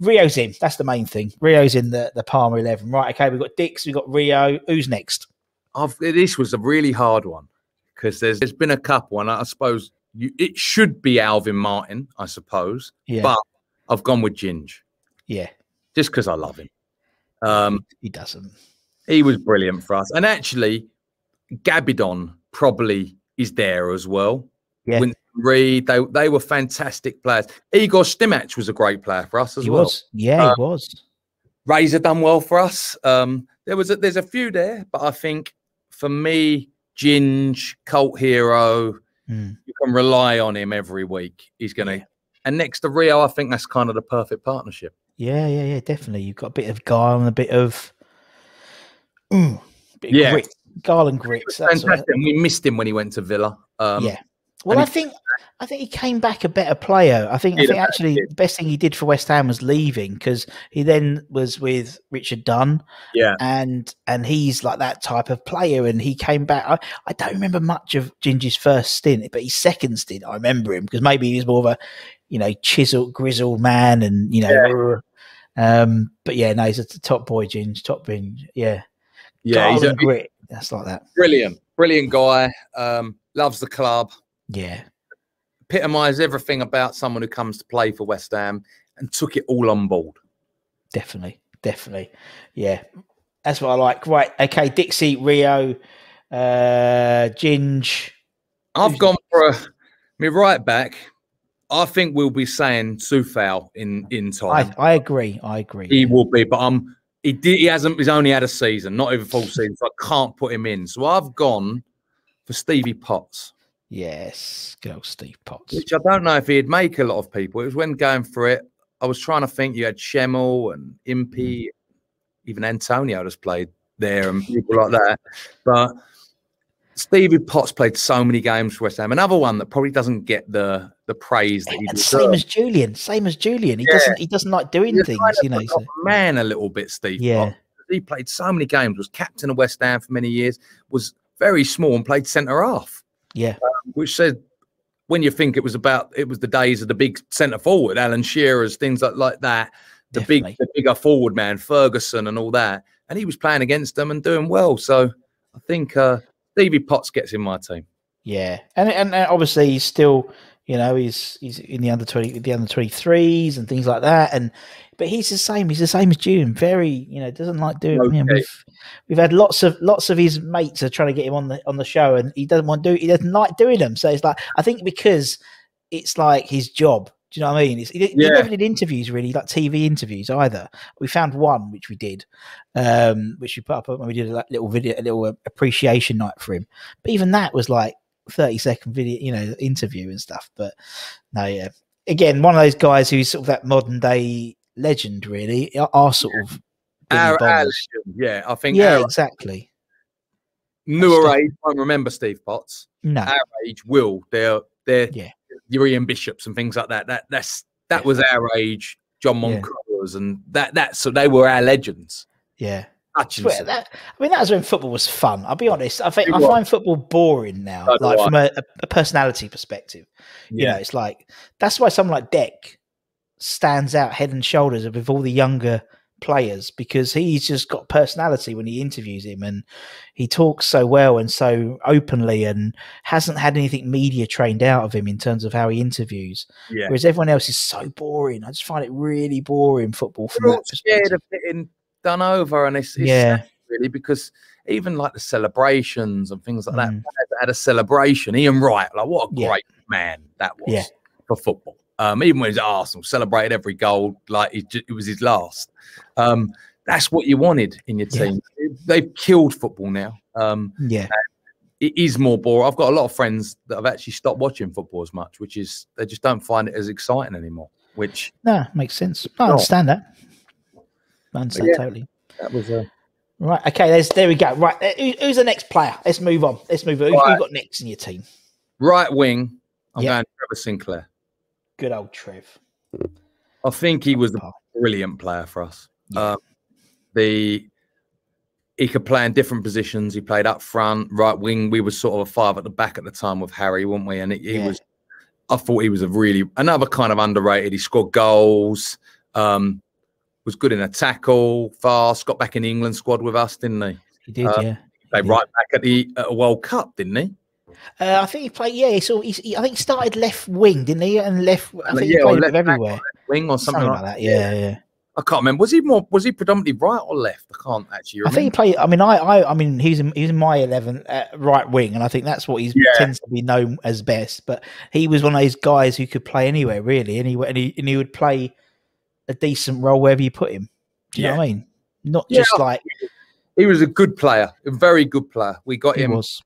[SPEAKER 2] Rio's in. That's the main thing. Rio's in the the Palmer eleven. Right. Okay. We've got Dicks. We've got Rio. Who's next?
[SPEAKER 3] I've, this was a really hard one because there's, there's been a couple, and I suppose you, it should be Alvin Martin, I suppose,
[SPEAKER 2] Yeah.
[SPEAKER 3] but I've gone with Ginge
[SPEAKER 2] yeah.
[SPEAKER 3] just because I love him. Um,
[SPEAKER 2] He doesn't.
[SPEAKER 3] He was brilliant for us, and actually, Gabbidon probably is there as well.
[SPEAKER 2] Yeah.
[SPEAKER 3] Winston Reid, they they were fantastic players. Igor Stimac was a great player for us as
[SPEAKER 2] He
[SPEAKER 3] well.
[SPEAKER 2] was. Yeah,
[SPEAKER 3] Uh,
[SPEAKER 2] he was.
[SPEAKER 3] Razor done well for us. Um, there was a, there's a few there, but I think for me, Ginge, cult hero,
[SPEAKER 2] Mm.
[SPEAKER 3] you can rely on him every week. He's gonna.
[SPEAKER 2] Yeah.
[SPEAKER 3] And next to Rio, I think that's kind of the perfect partnership.
[SPEAKER 2] Yeah, yeah, yeah. Definitely. You've got a bit of guile and a bit of. Mm,
[SPEAKER 3] Yeah.
[SPEAKER 2] grit. Guile and grits.
[SPEAKER 3] Fantastic. We missed him when he went to Villa. Um,
[SPEAKER 2] yeah. Well, I
[SPEAKER 3] he-
[SPEAKER 2] think I think he came back a better player. I think I think actually the best thing he did for West Ham was leaving because he then was with Richard Dunne,
[SPEAKER 3] yeah.
[SPEAKER 2] and and he's like that type of player. And he came back. I, I don't remember much of Ginger's first stint, but his second stint, I remember him because maybe he was more of a you know chiseled, grizzled man, and you know. Um, but yeah, no, he's a top boy, Ginge, top binge. Yeah,
[SPEAKER 3] Yeah, he's a
[SPEAKER 2] grit. That's like that.
[SPEAKER 3] brilliant, brilliant guy. Um, loves the club.
[SPEAKER 2] Yeah,
[SPEAKER 3] Epitomised everything about someone who comes to play for West Ham and took it all on board.
[SPEAKER 2] definitely, definitely. Yeah, that's what I like. Right, okay, Dixie, Rio, uh, Ginge.
[SPEAKER 3] I've
[SPEAKER 2] Who's
[SPEAKER 3] gone for a, me right back. I think we'll be saying Coufal in in time.
[SPEAKER 2] I, I agree. I agree.
[SPEAKER 3] He will be, but I'm. He did. He hasn't. He's only had a season, not even full season, so I can't put him in. So I've gone for Stevie Potts,
[SPEAKER 2] yes, good old Steve Potts.
[SPEAKER 3] which I don't know if he'd make a lot of people. It was when going for it. I was trying to think. You had Schemmel and Impey, mm. even Antonio has played there, and people like that. But Stevie Potts played so many games for West Ham. Another one that probably doesn't get the the praise that he
[SPEAKER 2] And
[SPEAKER 3] deserves.
[SPEAKER 2] same as Julian. Same as Julian. He
[SPEAKER 3] Yeah.
[SPEAKER 2] doesn't. He doesn't like doing
[SPEAKER 3] He's
[SPEAKER 2] things. You know. So,
[SPEAKER 3] man a little bit, Steve.
[SPEAKER 2] Yeah.
[SPEAKER 3] Potts. He played so many games, was captain of West Ham for many years, was very small and played centre half,
[SPEAKER 2] yeah.
[SPEAKER 3] which said when you think it was about it was the days of the big centre forward, Alan Shearer's, things like, like that, the
[SPEAKER 2] Definitely.
[SPEAKER 3] big the bigger forward man, Ferguson and all that. And he was playing against them and doing well. So I think uh Stevie Potts gets in my team.
[SPEAKER 2] Yeah, and and obviously he's still, you know, he's he's in the under twenty, the under twenty threes and things like that. And but he's the same. He's the same as June. Very, you know, doesn't like doing.
[SPEAKER 3] Okay.
[SPEAKER 2] we've we've had lots of lots of his mates are trying to get him on the on the show, and he doesn't want to do. He doesn't like doing them. So it's like I think because it's like his job. Do you know what I mean? It's, he
[SPEAKER 3] Yeah.
[SPEAKER 2] never did interviews really, like TV interviews either. We found one which we did, um, which we put up when we did a like, little video, a little uh, appreciation night for him. But even that was like 30 second video, you know, interview and stuff. But no, yeah. Again, one of those guys who's sort of that modern day legend, really, are, sort of
[SPEAKER 3] Our, our legend, yeah, I think
[SPEAKER 2] Yeah, exactly.
[SPEAKER 3] newer age won't remember Steve Potts.
[SPEAKER 2] No,
[SPEAKER 3] Our age will. They're they're
[SPEAKER 2] Yeah.
[SPEAKER 3] Your Ian Bishops and things like that. That that's that was our age. John
[SPEAKER 2] Yeah.
[SPEAKER 3] Moncurs and that that's so they were our legends.
[SPEAKER 2] yeah.
[SPEAKER 3] Hutchinson.
[SPEAKER 2] That, I mean, that was when football was fun. I'll be honest. I think I find football boring now,
[SPEAKER 3] So
[SPEAKER 2] like from a, a, a personality perspective. You know, it's like that's why someone like Deck stands out head and shoulders with all the younger players because he's just got personality when he interviews him and he talks so well and so openly and hasn't had anything media trained out of him in terms of how he interviews.
[SPEAKER 3] yeah.
[SPEAKER 2] Whereas everyone else is so boring. I just find it really boring football from
[SPEAKER 3] We're all scared of getting done over, and it's, it's
[SPEAKER 2] Yeah.
[SPEAKER 3] really because even like the celebrations and things like that.
[SPEAKER 2] Mm.
[SPEAKER 3] that Had a celebration. Ian Wright, like what a
[SPEAKER 2] Yeah.
[SPEAKER 3] great man that was
[SPEAKER 2] Yeah.
[SPEAKER 3] for football. Um, even when he was at Arsenal, celebrated every goal like it, was his last. Um, that's what you wanted in your
[SPEAKER 2] Yeah.
[SPEAKER 3] team. They've killed football now. Um,
[SPEAKER 2] Yeah.
[SPEAKER 3] it is more boring. I've got a lot of friends that have actually stopped watching football as much, which is they just don't find it as exciting anymore. Which
[SPEAKER 2] No, makes sense. I
[SPEAKER 3] not.
[SPEAKER 2] understand that. I understand
[SPEAKER 3] yeah.
[SPEAKER 2] totally.
[SPEAKER 3] that was a
[SPEAKER 2] Right. Okay. There's there we go. Right. uh, Who, who's the next player? Let's move on. Let's move on. Who, who
[SPEAKER 3] Right.
[SPEAKER 2] got next in your team?
[SPEAKER 3] right wing. I'm
[SPEAKER 2] Yeah.
[SPEAKER 3] going Trevor Sinclair.
[SPEAKER 2] Good old Trev.
[SPEAKER 3] I think he was a brilliant player for us.
[SPEAKER 2] Yeah.
[SPEAKER 3] Um, the he could play in different positions. He played up front, right wing. We were sort of a five at the back at the time with Harry, weren't we? And he, he
[SPEAKER 2] Yeah.
[SPEAKER 3] was. I thought he was a really another kind of underrated. He scored goals. Um, was good in a tackle, fast. Got back in the England squad with us, didn't he?
[SPEAKER 2] He did.
[SPEAKER 3] Uh,
[SPEAKER 2] yeah.
[SPEAKER 3] Played
[SPEAKER 2] Yeah.
[SPEAKER 3] right back at the at World Cup, didn't he?
[SPEAKER 2] Uh, I think he played. Yeah. So he's, he, I think he started left wing, didn't he? And left. I think
[SPEAKER 3] Yeah,
[SPEAKER 2] he played
[SPEAKER 3] left back
[SPEAKER 2] everywhere.
[SPEAKER 3] Wing or
[SPEAKER 2] Something,
[SPEAKER 3] something,
[SPEAKER 2] like that. Yeah. Yeah.
[SPEAKER 3] I can't remember. Was he more? Was he predominantly right or left? I can't actually.
[SPEAKER 2] I think he played. I mean, I, I, I mean, he's in, he's in my eleven uh, right wing, and I think that's what he
[SPEAKER 3] Yeah.
[SPEAKER 2] tends to be known as best. But he was one of those guys who could play anywhere, really, anywhere, and he, and he would play a decent role wherever you put him. Do you know what I mean? Not
[SPEAKER 3] Yeah,
[SPEAKER 2] just like
[SPEAKER 3] he was a good player, a very good player. We got
[SPEAKER 2] he
[SPEAKER 3] him.
[SPEAKER 2] was.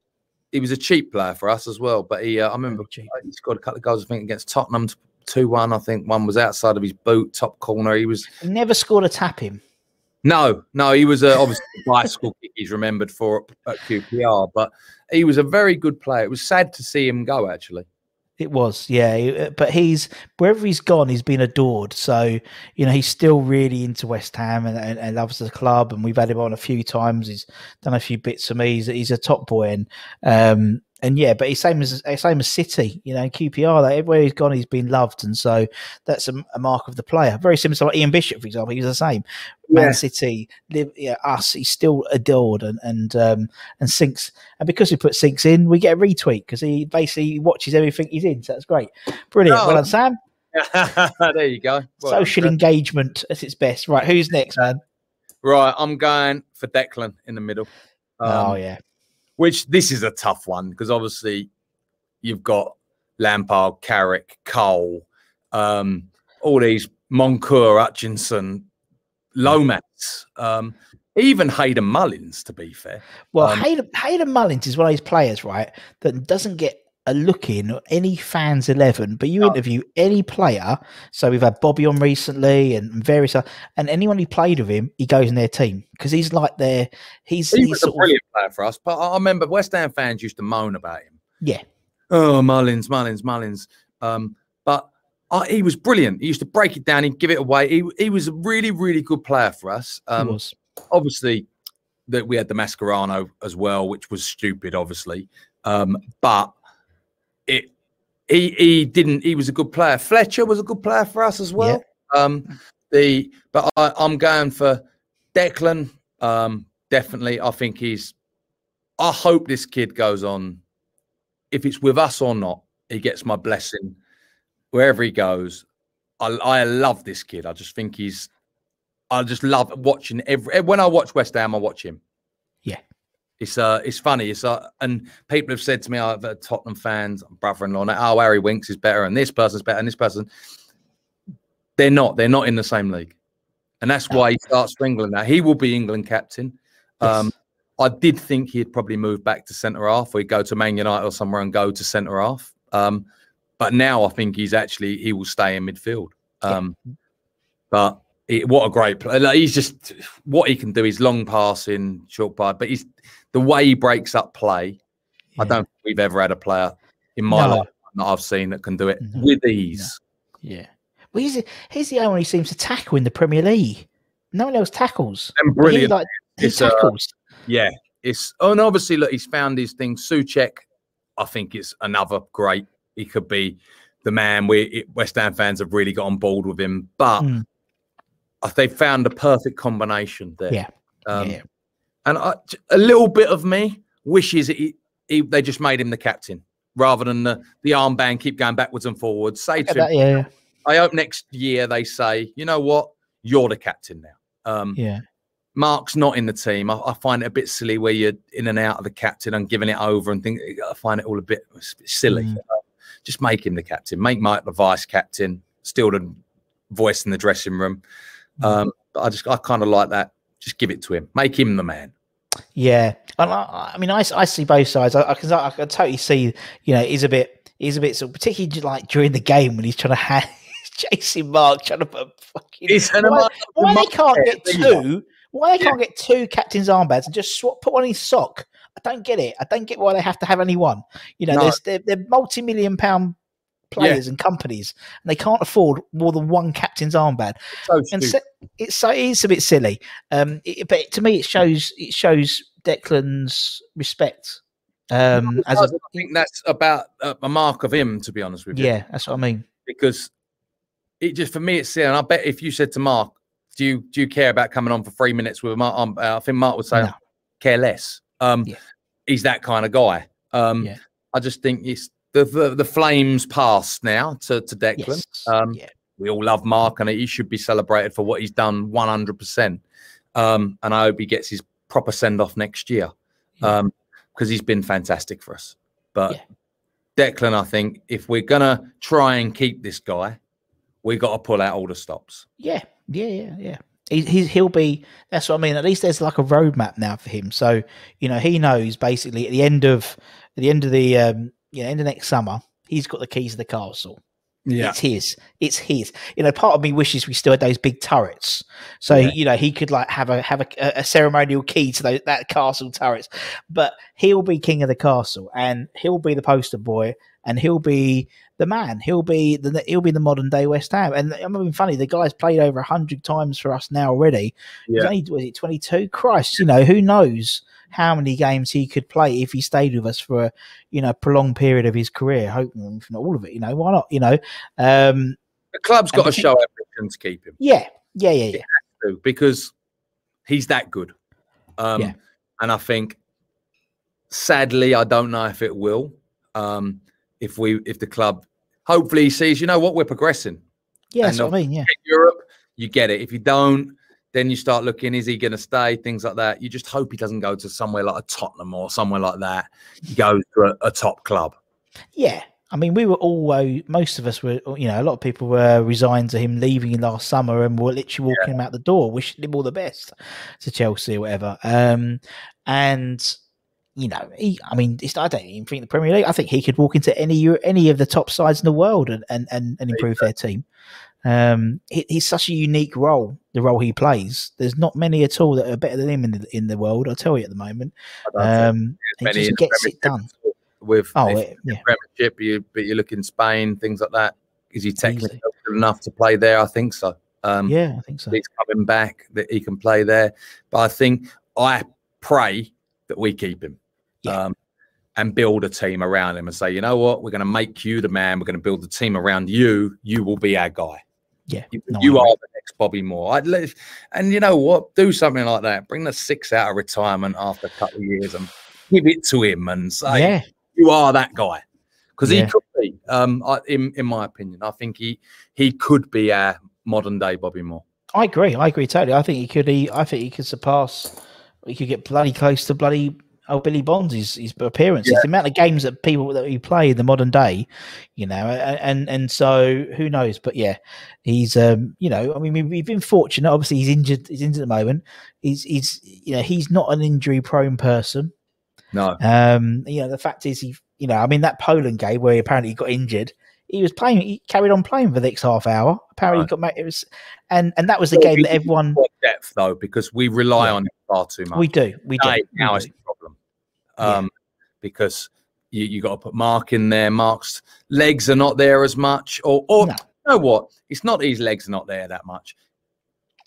[SPEAKER 3] He was a cheap player for us as well. But he, uh, I remember he scored a couple of goals. I think against Tottenham, two one. I think one was outside of his boot, top corner. He was
[SPEAKER 2] He never scored a tap him.
[SPEAKER 3] no, no. He was uh, obviously a bicycle kick. He's remembered for at QPR, but he was a very good player. It was sad to see him go. Actually,
[SPEAKER 2] It was, yeah. uh, But he's wherever he's gone, he's been adored. So you know, he's still really into West Ham and, and, and loves the club. And we've had him on a few times. He's done a few bits for me. He's, he's a top boy, and um, and yeah. But he's same as same as City. You know, QPR. Like everywhere he's gone, he's been loved, and so that's a, a mark of the player. Very similar to like Ian Bishop, for example. He was the same. Man
[SPEAKER 3] Yeah.
[SPEAKER 2] City, live, yeah, us. He's still adored and and um, and sinks. And because we put sinks in, we get a retweet because he basically watches everything he's in. So that's great, brilliant.
[SPEAKER 3] Oh,
[SPEAKER 2] well done, Sam.
[SPEAKER 3] there you go. Well
[SPEAKER 2] Social engagement at its best. Right, who's next, man?
[SPEAKER 3] Right, I'm going for Declan in the middle.
[SPEAKER 2] oh
[SPEAKER 3] Um,
[SPEAKER 2] yeah,
[SPEAKER 3] which this is a tough one because obviously you've got Lampard, Carrick, Cole, um, all these Moncur, Hutchinson, Lomas, um, even Hayden Mullins, to be fair.
[SPEAKER 2] well,
[SPEAKER 3] um,
[SPEAKER 2] Hayden, Hayden Mullins is one of those players, right, that doesn't get a look in or any fans 11 but you interview any player so we've had bobby on recently and various oth- and anyone who played with him he goes in their team because he's like their he's,
[SPEAKER 3] He
[SPEAKER 2] he's
[SPEAKER 3] was a
[SPEAKER 2] sort of,
[SPEAKER 3] brilliant player for us, but I I remember West Ham fans used to moan about him.
[SPEAKER 2] yeah
[SPEAKER 3] Oh, Mullins, Mullins, Mullins. Um, but uh, he was brilliant. He used to break it down, he'd give it away. He, he was a really, really good player for us. Um,
[SPEAKER 2] was
[SPEAKER 3] obviously that we had the Mascherano as well, which was stupid, obviously. Um, but it he he didn't. He was a good player. Fletcher was a good player for us as well. Um, the but I, I'm going for Declan. Um, definitely, I think he's. I hope this kid goes on. If it's with us or not, he gets my blessing wherever he goes. I I love this kid. I just think he's. I just love watching every when I watch West Ham. I watch him.
[SPEAKER 2] Yeah.
[SPEAKER 3] It's uh, it's funny. It's uh, and people have said to me, "Oh, the Tottenham fans, brother-in-law, now, oh, Harry Winks is better, and this person's better, and this person." They're not. They're not in the same league, and that's why he starts for England now. He will be England captain. Um, I did think he'd probably move back to centre half, or he'd go to Man United or somewhere and go to centre half. Um, but now I think he's actually he will stay in midfield. Um, But he, what a great player! Like, he's just what he can do. He's long passing, short pass, but he's the way he breaks up play. I don't think we've ever had a player in my
[SPEAKER 2] No.
[SPEAKER 3] life that I've seen that can do it with ease.
[SPEAKER 2] Yeah. Well, he's, he's the only one who seems to tackle in the Premier League. No one else tackles.
[SPEAKER 3] And
[SPEAKER 2] But he, like, he
[SPEAKER 3] It's, uh,
[SPEAKER 2] tackles.
[SPEAKER 3] Yeah, it's oh, and obviously look, he's found his thing. Soucek, I think is another great. He could be the man. We it- West Ham fans have really got on board with him, but
[SPEAKER 2] Mm.
[SPEAKER 3] They found a perfect combination there.
[SPEAKER 2] Yeah.
[SPEAKER 3] Um,
[SPEAKER 2] yeah.
[SPEAKER 3] And I, a little bit of me wishes he, he, they just made him the captain rather than the, the armband keep going backwards and forwards. Say to him,
[SPEAKER 2] that, yeah.
[SPEAKER 3] I hope next year they say, you know what, you're the captain now. Um,
[SPEAKER 2] Yeah.
[SPEAKER 3] Mark's not in the team. I, I find it a bit silly where you're in and out of the captain and giving it over and think I find it all a bit s- silly.
[SPEAKER 2] Mm.
[SPEAKER 3] Uh, Just make him the captain. Make Mike the vice captain. Still the voice in the dressing room. Um, but I just I kind of like that. Just give it to him. Make him the man.
[SPEAKER 2] Yeah, and I, I mean, I, I see both sides. I, I can I can totally see. You know, he's a bit he's a bit sort of particularly like during the game when he's trying to hand, chasing Mark, trying to put a fucking.
[SPEAKER 3] An
[SPEAKER 2] why, why they can't get two? Why they can't get two captain's armbands and just swap, put one in his sock? I don't get it. I don't get why they have to have only one. You know,
[SPEAKER 3] No.
[SPEAKER 2] there's they're, they're multi-million pound players and companies, and they can't afford more than one captain's armband.
[SPEAKER 3] So
[SPEAKER 2] and so, it's so it's a bit silly. Um, it, but to me, it shows it shows Declan's respect. Um, as
[SPEAKER 3] I
[SPEAKER 2] a,
[SPEAKER 3] think that's about a, a mark of him, to be honest with you.
[SPEAKER 2] yeah, that's what I mean.
[SPEAKER 3] because it just for me it's silly. And I bet if you said to Mark, "Do you do you care about coming on for three minutes with Mark?" Um, uh, I think Mark would say,
[SPEAKER 2] No.
[SPEAKER 3] "Care less." Um,
[SPEAKER 2] Yeah.
[SPEAKER 3] he's that kind of guy. Um,
[SPEAKER 2] Yeah.
[SPEAKER 3] I just think it's the, the the flames passed now to to Declan.
[SPEAKER 2] Yes.
[SPEAKER 3] Um,
[SPEAKER 2] yeah.
[SPEAKER 3] we all love Mark, and he should be celebrated for what he's done 100%. Um, and I hope he gets his proper send off next year because he's been fantastic for us. But
[SPEAKER 2] Yeah.
[SPEAKER 3] Declan, I think if we're gonna try and keep this guy, we got to pull out all the stops.
[SPEAKER 2] Yeah, yeah, yeah, yeah. He, he, he'll be. That's what I mean. At least there's like a roadmap now for him. So you know he knows basically at the end of at the end of the um, you know end of next summer, he's got the keys of the castle. Yeah. It's his. It's his. You know, part of me wishes we still had those big turrets, so
[SPEAKER 3] Yeah.
[SPEAKER 2] you know he could like have a have a, a ceremonial key to those, that castle turrets. But he'll be king of the castle, and he'll be the poster boy, and he'll be the man. He'll be the he'll be the modern day West Ham. And I'm being funny. The guy's played over hundred times for us now already.
[SPEAKER 3] Yeah.
[SPEAKER 2] only was it 22? Christ, you know who knows how many games he could play if he stayed with us for a you know prolonged period of his career. Hoping if not all of it. You know why not? You know. Um,
[SPEAKER 3] The club's got to show ambition to keep him
[SPEAKER 2] yeah, yeah, yeah, yeah.
[SPEAKER 3] because he's that good. Um,
[SPEAKER 2] Yeah.
[SPEAKER 3] And I think, sadly, I don't know if it will. Um, if we, if the club, hopefully, sees, you know what, we're progressing.
[SPEAKER 2] Yeah, that's what I mean. Yeah,
[SPEAKER 3] Europe, you get it. If you don't, then you start looking, is he going to stay? Things like that. You just hope he doesn't go to somewhere like a Tottenham or somewhere like that. He goes to a, a top club.
[SPEAKER 2] yeah. I mean, we were all uh, most of us were, you know, a lot of people were resigned to him leaving last summer, and were literally walking him out the door, wishing him all the best to Chelsea or whatever. Um, and you know, he, I mean, it's, I don't even think the Premier League. I think he could walk into any any of the top sides in the world and and and, and improve their team. Um, he, he's such a unique role, the role he plays. There's not many at all that are better than him in the in the world. I'll tell you at the moment.
[SPEAKER 3] I
[SPEAKER 2] Um, he just gets it done.
[SPEAKER 3] With
[SPEAKER 2] Oh, it- yeah.
[SPEAKER 3] Premiership, you but you look in Spain, things like that. Is he technically good enough to play there? I think so. Um,
[SPEAKER 2] Yeah, I think so.
[SPEAKER 3] he's coming back that he can play there. But I think I pray that we keep him.
[SPEAKER 2] Yeah.
[SPEAKER 3] Um, and build a team around him and say, you know what, we're going to make you the man. We're going to build the team around you. You will be our guy.
[SPEAKER 2] Yeah,
[SPEAKER 3] You,
[SPEAKER 2] no,
[SPEAKER 3] you are the next Bobby Moore. I'd let, and you know what? Do something like that. Bring the six out of retirement after a couple of years and give it to him and say,
[SPEAKER 2] Yeah,
[SPEAKER 3] you are that guy because
[SPEAKER 2] Yeah.
[SPEAKER 3] he could be. Um, I, in in my opinion, I think he he could be our modern day Bobby Moore.
[SPEAKER 2] I agree. I agree totally. I think he could. He, I think he could surpass. He could get bloody close to bloody oh Billy Bonds. His, his appearances, the amount of games that people that he play in the modern day, you know, and and so who knows? But yeah, he's um, you know, I mean, we- we've been fortunate. Obviously, he's injured. He's injured at the moment. He's he's you know, he's not an injury prone person.
[SPEAKER 3] No,
[SPEAKER 2] Um, you know, the fact is, he, you know, I mean, that Poland game where he apparently got injured, he was playing, he carried on playing for the next half hour. Apparently, he got ma- it was, and and that was the
[SPEAKER 3] Well,
[SPEAKER 2] game that everyone
[SPEAKER 3] depth though because we rely
[SPEAKER 2] Yeah.
[SPEAKER 3] on him far too much.
[SPEAKER 2] we do, we do.
[SPEAKER 3] Hey,
[SPEAKER 2] we
[SPEAKER 3] now
[SPEAKER 2] do.
[SPEAKER 3] is the problem.
[SPEAKER 2] Yeah.
[SPEAKER 3] Um, because you, you got to put Mark in there. Mark's legs are not there as much, or or
[SPEAKER 2] No.
[SPEAKER 3] you know what? It's not his legs are not there that much.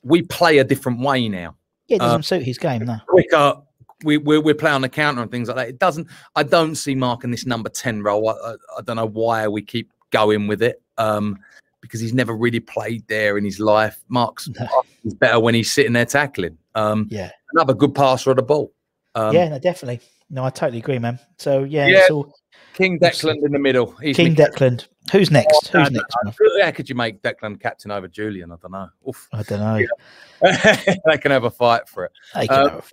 [SPEAKER 3] We play a different way now.
[SPEAKER 2] Yeah, it doesn't suit his game, no.
[SPEAKER 3] Quicker. We we we play on the counter and things like that. It doesn't. I don't see Mark in this number ten role. I, I, I don't know why we keep going with it. Um, because he's never really played there in his life. Mark's is better when he's sitting there tackling. Um,
[SPEAKER 2] Yeah,
[SPEAKER 3] another good passer of the ball. Um,
[SPEAKER 2] yeah, no, definitely. No, I totally agree, man. So yeah,
[SPEAKER 3] Yeah.
[SPEAKER 2] all
[SPEAKER 3] King Declan in the middle. He's
[SPEAKER 2] King Declan. Who's next?
[SPEAKER 3] Oh,
[SPEAKER 2] Who's
[SPEAKER 3] no,
[SPEAKER 2] next?
[SPEAKER 3] no,
[SPEAKER 2] bruv?
[SPEAKER 3] How could you make Declan captain over Julian? I don't know. Oof.
[SPEAKER 2] I don't know.
[SPEAKER 3] they can have a fight for it.
[SPEAKER 2] They can have-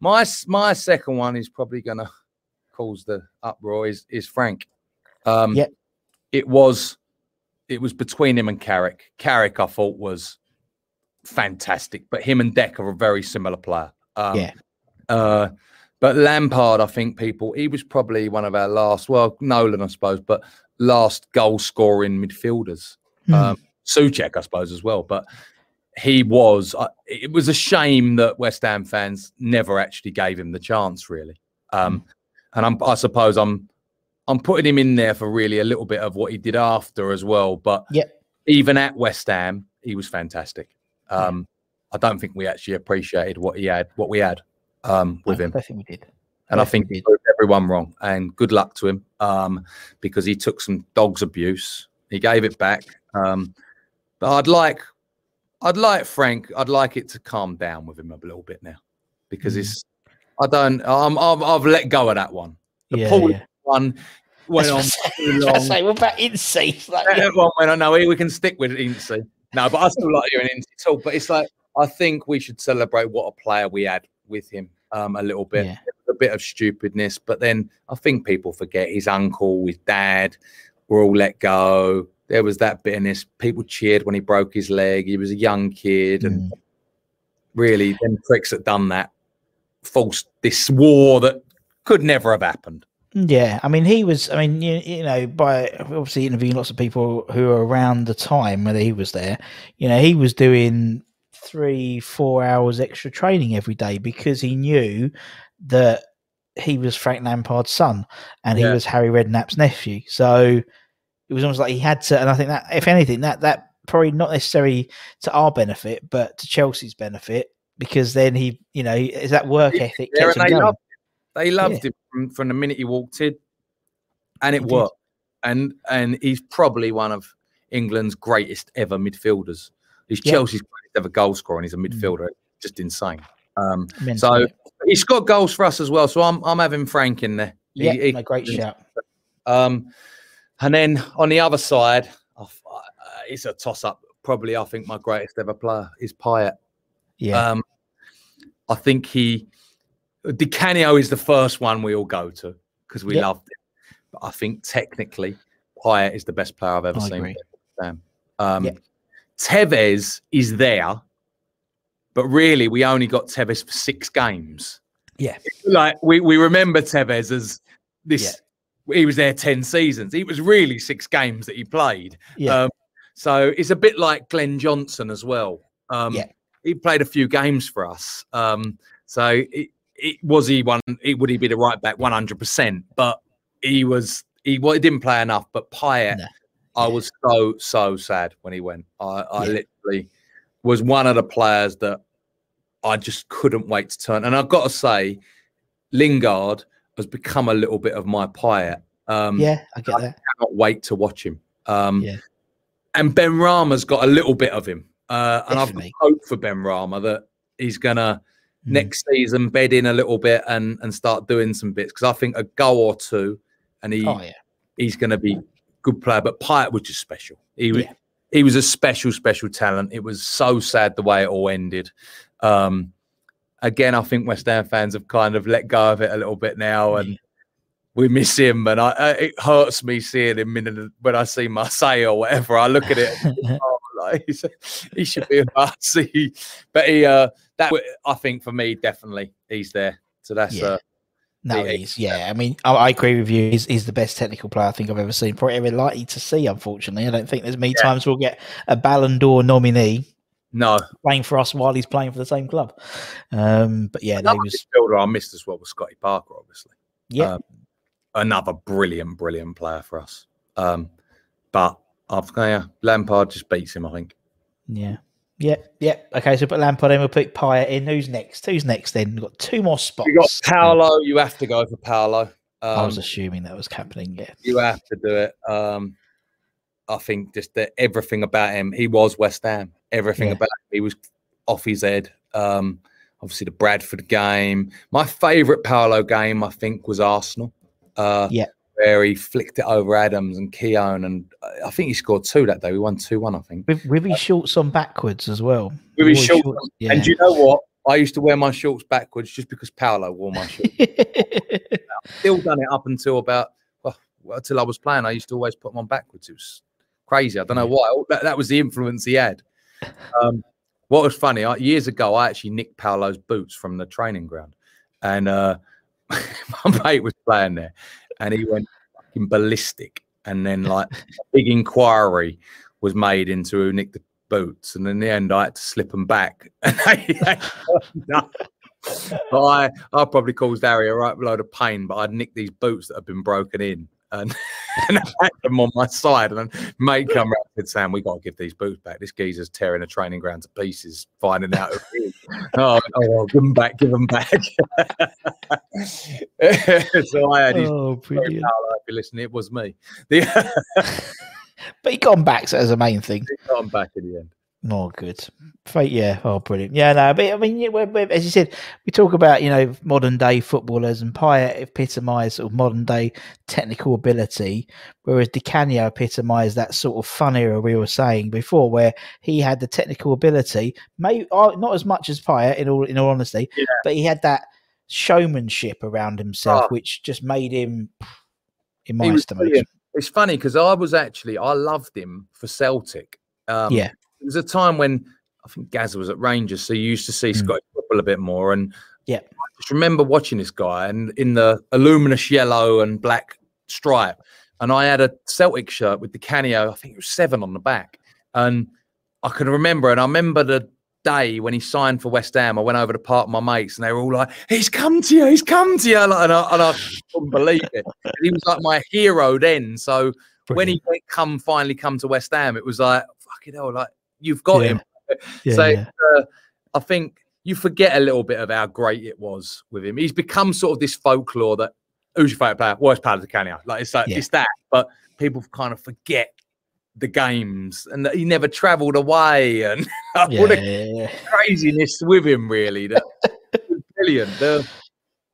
[SPEAKER 3] My my second one is probably going to cause the uproar. Is is Frank? Um,
[SPEAKER 2] Yep.
[SPEAKER 3] It was it was between him and Carrick. Carrick, I thought was fantastic, but him and Deck are a very similar player. Um,
[SPEAKER 2] Yeah.
[SPEAKER 3] Uh, but Lampard, I think people he was probably one of our last. Well, Nolan, I suppose, but last goal scoring midfielders.
[SPEAKER 2] Hmm.
[SPEAKER 3] Um, Soucek, I suppose, as well. But he was. Uh, it was a shame that West Ham fans never actually gave him the chance, really. Um, and I'm, I suppose I'm, I'm putting him in there for really a little bit of what he did after as well. But
[SPEAKER 2] Yeah.
[SPEAKER 3] even at West Ham, he was fantastic. Um, I don't think we actually appreciated what he had, what we had um, with
[SPEAKER 2] I
[SPEAKER 3] him.
[SPEAKER 2] don't think we did.
[SPEAKER 3] And I
[SPEAKER 2] Definitely
[SPEAKER 3] think he
[SPEAKER 2] did.
[SPEAKER 3] proved everyone wrong. And good luck to him um, because he took some dog's abuse. He gave it back. Um, but I'd like, I'd like Frank. I'd like it to calm down with him a little bit now because
[SPEAKER 2] Mm.
[SPEAKER 3] it's. I don't. I'm, I've, I've let go of that one. The
[SPEAKER 2] Yeah,
[SPEAKER 3] Paul
[SPEAKER 2] yeah.
[SPEAKER 3] one went on
[SPEAKER 2] That's I
[SPEAKER 3] too long.
[SPEAKER 2] say, what about Incy? Like, yeah.
[SPEAKER 3] That one went on. No, we we can stick with Incy. No, but I still like you and Incy too. But it's like I think we should celebrate what a player we had with him um, a little bit.
[SPEAKER 2] Yeah.
[SPEAKER 3] A bit of stupidness, but then I think people forget his uncle, his dad were all let go. There was that bitterness. People cheered when he broke his leg. He was a young kid, and
[SPEAKER 2] Mm.
[SPEAKER 3] really, them pricks that done that false this war that could never have happened.
[SPEAKER 2] Yeah, I mean, he was. I mean, you, you know, by obviously interviewing lots of people who were around the time when he was there, you know, he was doing three, four hours extra training every day because he knew that he was Frank Lampard's son and he was Harry Redknapp's nephew. So it was almost like he had to. And I think that, if anything, that that probably not necessarily to our benefit, but to Chelsea's benefit because then he, you know, is that work ethic
[SPEAKER 3] Yeah,
[SPEAKER 2] kept him
[SPEAKER 3] they
[SPEAKER 2] going.
[SPEAKER 3] loved, they loved him from, from the minute he walked in, and it
[SPEAKER 2] He did.
[SPEAKER 3] worked. And and he's probably one of England's greatest ever midfielders. He's
[SPEAKER 2] Yeah.
[SPEAKER 3] Chelsea's ever goal scorer, and he's a midfielder. Just insane. Um, so
[SPEAKER 2] yeah.
[SPEAKER 3] he scored goals for us as well. So I'm I'm having Frank in there.
[SPEAKER 2] Yeah,
[SPEAKER 3] he-
[SPEAKER 2] no, great shout.
[SPEAKER 3] Um, and then on the other side, uh, it's a toss up. Probably, I think my greatest ever player is Payet.
[SPEAKER 2] Yeah,
[SPEAKER 3] Um, I think he, Di Canio is the first one we all go to because we
[SPEAKER 2] Yep.
[SPEAKER 3] loved it. But I think technically, Payet is the best player I've ever
[SPEAKER 2] I
[SPEAKER 3] seen. Um,
[SPEAKER 2] Yep.
[SPEAKER 3] Tevez is there, but really, we only got Tevez for six games.
[SPEAKER 2] yeah,
[SPEAKER 3] Like we, we remember Tevez as this. He was there ten seasons. It was really six games that he played.
[SPEAKER 2] yeah.
[SPEAKER 3] Um, so it's a bit like Glenn Johnson as well. Um,
[SPEAKER 2] Yeah.
[SPEAKER 3] He played a few games for us. Um, so it, it was he one. It, would he be the right back? One hundred percent. But he was he, well, he didn't play enough. But Payet,
[SPEAKER 2] No.
[SPEAKER 3] I was so so sad when he went. I, I
[SPEAKER 2] Yeah.
[SPEAKER 3] literally was one of the players that I just couldn't wait to turn. And I've got to say, Lingard. has become a little bit of my Payet. Um,
[SPEAKER 2] yeah, I get that.
[SPEAKER 3] I cannot wait to watch him. Um,
[SPEAKER 2] Yeah.
[SPEAKER 3] And Benrahma's got a little bit of him. Uh, and I've hope for Benrahma that he's going to
[SPEAKER 2] Mm.
[SPEAKER 3] next season bed in a little bit and, and start doing some bits. Because I think a goal or two and he
[SPEAKER 2] Oh yeah,
[SPEAKER 3] he's going to be good player. But Payet was just special. He was
[SPEAKER 2] Yeah.
[SPEAKER 3] he was a special, special talent. It was so sad the way it all ended. Um, again, I think West Ham fans have kind of let go of it a little bit now, and we miss him. And I, it hurts me seeing him in when I see Marseille or whatever. I look at it. oh, like, he should be to see, but he uh, that I think for me definitely he's there. So that's
[SPEAKER 2] Yeah.
[SPEAKER 3] uh,
[SPEAKER 2] no, he's yeah. I mean, I, I agree with you. He's, he's the best technical player I think I've ever seen. Probably ever likely to see. Unfortunately, I don't think there's many
[SPEAKER 3] Yeah.
[SPEAKER 2] times we'll get a Ballon d'Or nominee
[SPEAKER 3] no.
[SPEAKER 2] playing for us while he's playing for the same club. Um, but yeah,
[SPEAKER 3] Another
[SPEAKER 2] was
[SPEAKER 3] midfielder I missed as well was Scotty Parker, obviously.
[SPEAKER 2] yeah.
[SPEAKER 3] um, another brilliant, brilliant player for us. Um, but I've yeah, Lampard just beats him. I think.
[SPEAKER 2] Yeah. Yeah. Yeah. Okay, so put Lampard in, we'll put Payet in. Who's next? Who's next then? We've got two more spots.
[SPEAKER 3] You got Paolo. You have to go for Paolo. Um,
[SPEAKER 2] I was assuming that was happening, yeah.
[SPEAKER 3] you have to do it. Um, I think just that everything about him. He was West Ham. Everything
[SPEAKER 2] Yeah.
[SPEAKER 3] about him. He was off his head. Um, obviously the Bradford game. My favourite Paolo game, I think, was Arsenal. Uh,
[SPEAKER 2] Yeah.
[SPEAKER 3] Where he flicked it over Adams and Keown, and uh, I think he scored two that day. We won two one, I think.
[SPEAKER 2] With, with his shorts on backwards as well.
[SPEAKER 3] With his
[SPEAKER 2] Always
[SPEAKER 3] shorts
[SPEAKER 2] Yeah.
[SPEAKER 3] And you know what? I used to wear my shorts backwards just because Paolo wore my shorts. I've still done it up until about well, well, until I was playing. I used to always put them on backwards. It was crazy. I don't know why. That, that was the influence he had. Um, what was funny? I, years ago, I actually nicked Paolo's boots from the training ground, and uh, my mate was playing there, and he went fucking ballistic. And then, like, a big inquiry was made into who nicked the boots, and in the end, I had to slip them back. but I, I probably caused Harry a right load of pain, but I'd nicked these boots that had been broken in. And, and I had them on my side, and then mate come round and said, "Sam, we got to give these boots back. This geezer's tearing a training ground to pieces, finding out." who it is." oh, oh, well, give them back, give them back. so I had his.
[SPEAKER 2] oh, brilliant.
[SPEAKER 3] If you listen, it was me. The,
[SPEAKER 2] But he got him back, so that's the main thing.
[SPEAKER 3] he got 'em back in the end.
[SPEAKER 2] Oh, good. Fate, yeah. Oh, brilliant. Yeah, no, but I mean, yeah, we're, we're- as you said, we talk about you know modern day footballers, and Payet epitomised sort of modern day technical ability, whereas Di Canio epitomised that sort of fun era we were saying before, where he had the technical ability, maybe uh, not as much as Payet in all in all honesty,
[SPEAKER 3] Yeah.
[SPEAKER 2] but he had that showmanship around himself,
[SPEAKER 3] Oh.
[SPEAKER 2] which just made him, in my estimation,
[SPEAKER 3] brilliant. It's funny because I was actually I loved him for Celtic. Um,
[SPEAKER 2] yeah,
[SPEAKER 3] There was a time when I think Gazza was at Rangers, so you used to see
[SPEAKER 2] Mm.
[SPEAKER 3] Scottish football a bit more. And
[SPEAKER 2] Yeah.
[SPEAKER 3] I just remember watching this guy and in the luminous yellow and black stripe. And I had a Celtic shirt with Di Canio, I think it was seven on the back. And I can remember, and I remember the day when he signed for West Ham. I went over to part of my mates, and they were all like, "He's come to you, he's come to you," and, I, and I couldn't believe it. And he was like my hero then. So when he come finally come to West Ham, it was like fucking hell, like you've got
[SPEAKER 2] Yeah.
[SPEAKER 3] him.
[SPEAKER 2] Yeah,
[SPEAKER 3] so
[SPEAKER 2] yeah.
[SPEAKER 3] Uh, I think you forget a little bit of how great it was with him. He's become sort of this folklore that who's your favorite player? Worst player of Di Canio. Like it's like
[SPEAKER 2] Yeah.
[SPEAKER 3] it's that, but people kind of forget the games and that he never travelled away and
[SPEAKER 2] yeah,
[SPEAKER 3] all the
[SPEAKER 2] yeah, yeah.
[SPEAKER 3] craziness with him really. That brilliant. The,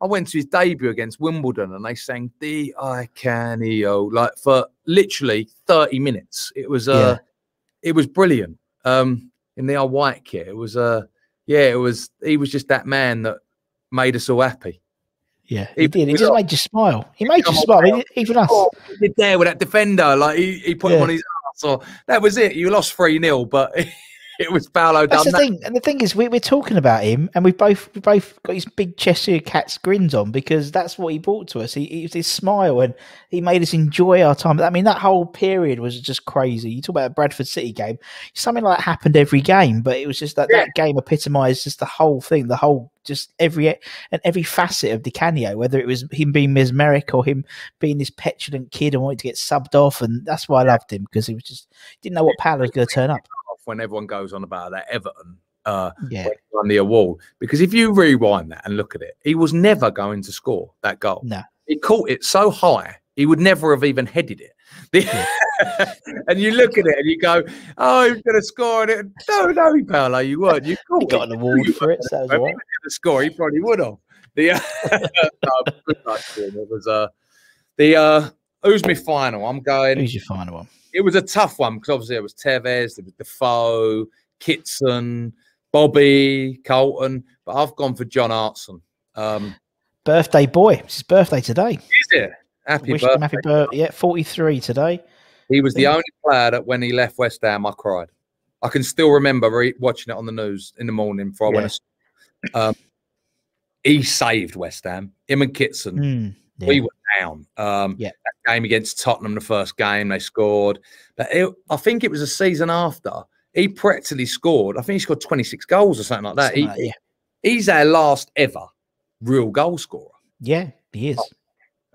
[SPEAKER 3] I went to his debut against Wimbledon and they sang D I Canio like for literally 30 minutes. It was uh it was brilliant. Um in the old white kit. It was uh yeah, it was he was just that man that made us all happy.
[SPEAKER 2] Yeah,
[SPEAKER 3] He-
[SPEAKER 2] he, did. He just
[SPEAKER 3] got-
[SPEAKER 2] made you smile. He made you smile.
[SPEAKER 3] Bale.
[SPEAKER 2] Even us.
[SPEAKER 3] Oh, he did there with that defender, like he, he put him on his ass. Or that was it. You lost 3 0, but it was Paolo
[SPEAKER 2] That's the
[SPEAKER 3] that.
[SPEAKER 2] thing, and the thing is, we, we're talking about him, and we both we both got his big Cheshire Cat's grins on because that's what he brought to us. He, he was his smile, and he made us enjoy our time. I mean, that whole period was just crazy. You talk about a Bradford City game, something like that happened every game, but it was just that
[SPEAKER 3] Yeah.
[SPEAKER 2] that game epitomised just the whole thing, the whole just every and every facet of Di Canio, whether it was him being mesmeric or him being this petulant kid and wanting to get subbed off, and that's why I loved him because he was just didn't know what Paolo was going to turn up.
[SPEAKER 3] When everyone goes on about that Everton. Uh,
[SPEAKER 2] Yeah.
[SPEAKER 3] won the award because if you rewind that and look at it, he was never going to score that goal.
[SPEAKER 2] No.
[SPEAKER 3] He caught it so high, he would never have even headed it. The- and you look at it and you go, "Oh, he's going to score!" It, no, no, Paolo, you weren't. You caught
[SPEAKER 2] He got
[SPEAKER 3] it.
[SPEAKER 2] an award
[SPEAKER 3] You
[SPEAKER 2] for it, so
[SPEAKER 3] if he was going to score, he probably would have. The uh, no, good luck to him. It was uh, the uh, who's my final? I'm going.
[SPEAKER 2] Who's your final one?
[SPEAKER 3] It was a tough one because obviously it was Tevez, there was Defoe, Kitson, Bobby, Carlton, but I've gone for John Hartson. Um,
[SPEAKER 2] Birthday boy. It's his birthday today.
[SPEAKER 3] is it? Happy
[SPEAKER 2] Wish
[SPEAKER 3] birthday.
[SPEAKER 2] him happy birthday. Yeah, 43 today.
[SPEAKER 3] He was the only player that when he left West Ham, I cried. I can still remember re- watching it on the news in the morning before I went. to. Um, he saved West Ham. Him and Kitson.
[SPEAKER 2] Mm, yeah.
[SPEAKER 3] We were down. Um,
[SPEAKER 2] Yeah.
[SPEAKER 3] That game against Tottenham, the first game they scored, but it, I think it was a season after he practically scored. I think he scored 26 goals or something like that.
[SPEAKER 2] Something
[SPEAKER 3] He-
[SPEAKER 2] like yeah.
[SPEAKER 3] He's our last ever real goal scorer.
[SPEAKER 2] yeah, he is.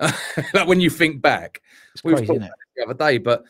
[SPEAKER 3] like when you think back,
[SPEAKER 2] It's
[SPEAKER 3] we were talking the other day, but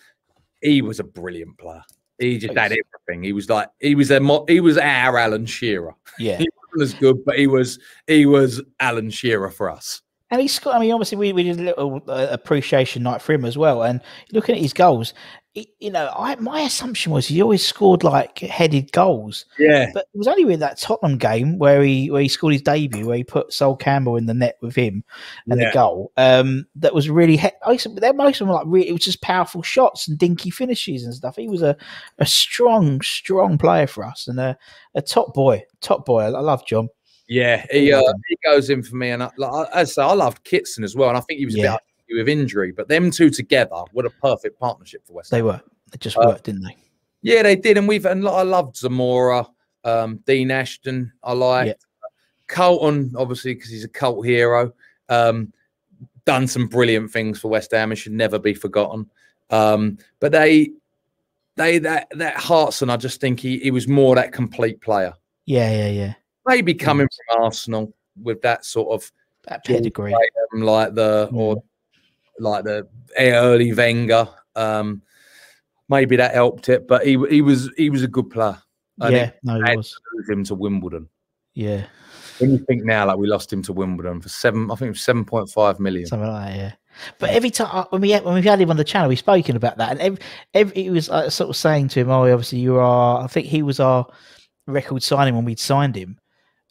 [SPEAKER 3] he was a brilliant player. He just
[SPEAKER 2] Oh,
[SPEAKER 3] had everything. He was like he was a mo- he was our Alan Shearer.
[SPEAKER 2] Yeah.
[SPEAKER 3] He wasn't as good, but he was he was Alan Shearer for us.
[SPEAKER 2] And he's got, I mean, obviously, we, we did a little uh, appreciation night for him as well. And looking at his goals, he, you know, I, my assumption was he always scored like headed goals.
[SPEAKER 3] Yeah,
[SPEAKER 2] But it was only with that Tottenham game where he where he scored his debut, where he put Sol Campbell in the net with him and
[SPEAKER 3] Yeah.
[SPEAKER 2] the goal. Um, that was really. He- I used to- they're most of them were like really. It was just powerful shots and dinky finishes and stuff. He was a, a strong, strong player for us and a, a top boy. Top boy. I, I love John.
[SPEAKER 3] Yeah. He uh, he goes in for me, and I, like, as I say, I loved Kitson as well, and I think he was a bit with injury, but them two together were a perfect partnership for West Ham.
[SPEAKER 2] They were. They just
[SPEAKER 3] Uh,
[SPEAKER 2] worked, didn't they?
[SPEAKER 3] Yeah, they did, and we've and I loved Zamora, um, Dean Ashton. I liked Carlton, obviously, because he's a cult hero. Um, done some brilliant things for West Ham and should never be forgotten. Um, but they, they that that Hartson, I just think he he was more that complete player.
[SPEAKER 2] Yeah, yeah, yeah.
[SPEAKER 3] Maybe coming from Arsenal with that sort of
[SPEAKER 2] That pedigree.
[SPEAKER 3] like the or like the early Wenger. Um, maybe that helped it, but he he was he was a good player. And
[SPEAKER 2] Yeah,
[SPEAKER 3] it
[SPEAKER 2] no, he was.
[SPEAKER 3] to him to Wimbledon.
[SPEAKER 2] Yeah,
[SPEAKER 3] When you think now, like we lost him to Wimbledon for seven, I think it was seven point five million.
[SPEAKER 2] something like that. Yeah. But every time uh, when we had, when we had him on the channel, we've spoken about that, and every, every he was uh, sort of saying to him, "Oh, obviously you are." I think he was our record signing when we'd signed him,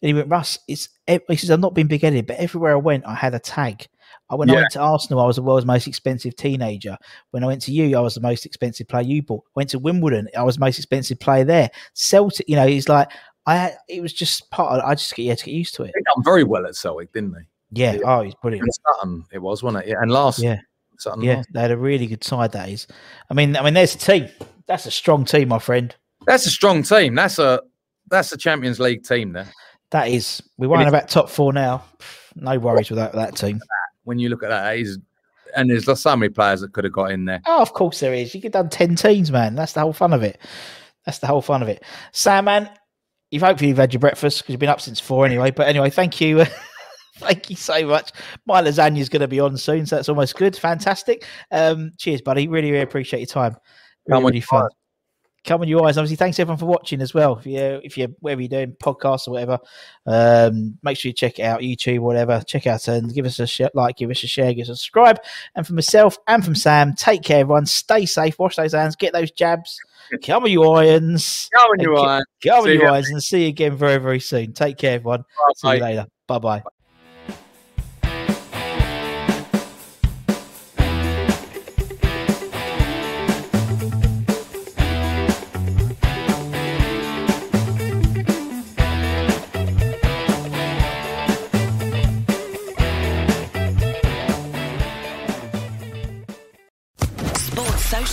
[SPEAKER 2] and he went, "Russ, it's." He says, "I've not been big headed, but everywhere I went, I had a tag." I, when I went to Arsenal, I was the world's most expensive teenager. When I went to you, I was the most expensive player you bought. Went to Wimbledon, I was the most expensive player there. Celtic, you know, he's like, I. Had, it was just part. of I just get, yeah, to get used to it.
[SPEAKER 3] He done very well at Celtic, didn't he?
[SPEAKER 2] Yeah. Oh, he's brilliant.
[SPEAKER 3] And Sutton, it was, wasn't it? Yeah, and last,
[SPEAKER 2] Yeah.
[SPEAKER 3] Sutton
[SPEAKER 2] Yeah,
[SPEAKER 3] last.
[SPEAKER 2] they had a really good side. That is, I mean, I mean, there's a team. That's a strong team, my friend.
[SPEAKER 3] That's a strong team. That's a that's a Champions League team there.
[SPEAKER 2] That is. We won
[SPEAKER 3] it's-
[SPEAKER 2] about top four now. No worries with that, that team.
[SPEAKER 3] When you look at that, he's and there's so many players that could have got in there.
[SPEAKER 2] Oh, of course there is. You could have done ten teams, man. That's the whole fun of it. That's the whole fun of it. Sam, man, you've hopefully you've had your breakfast because you've been up since four anyway. But anyway, thank you. Thank you so much. My lasagna is going to be on soon, so that's almost good. Fantastic. Um, cheers, buddy. Really, really appreciate your time. Really, really fun. Come on, you eyes. Obviously, thanks everyone for watching as well. If you if you're wherever you're doing podcasts or whatever, um, make sure you check it out, YouTube, whatever. Check out and give us a sh- like, give us a share, give us a subscribe. And from myself and from Sam, take care, everyone. Stay safe. Wash those hands. Get those jabs. Come on, you irons.
[SPEAKER 3] Come on,
[SPEAKER 2] And
[SPEAKER 3] you irons.
[SPEAKER 2] Come on, you irons, and see you again very, very soon. Take care, everyone. See you
[SPEAKER 3] Bye.
[SPEAKER 2] later. Bye bye.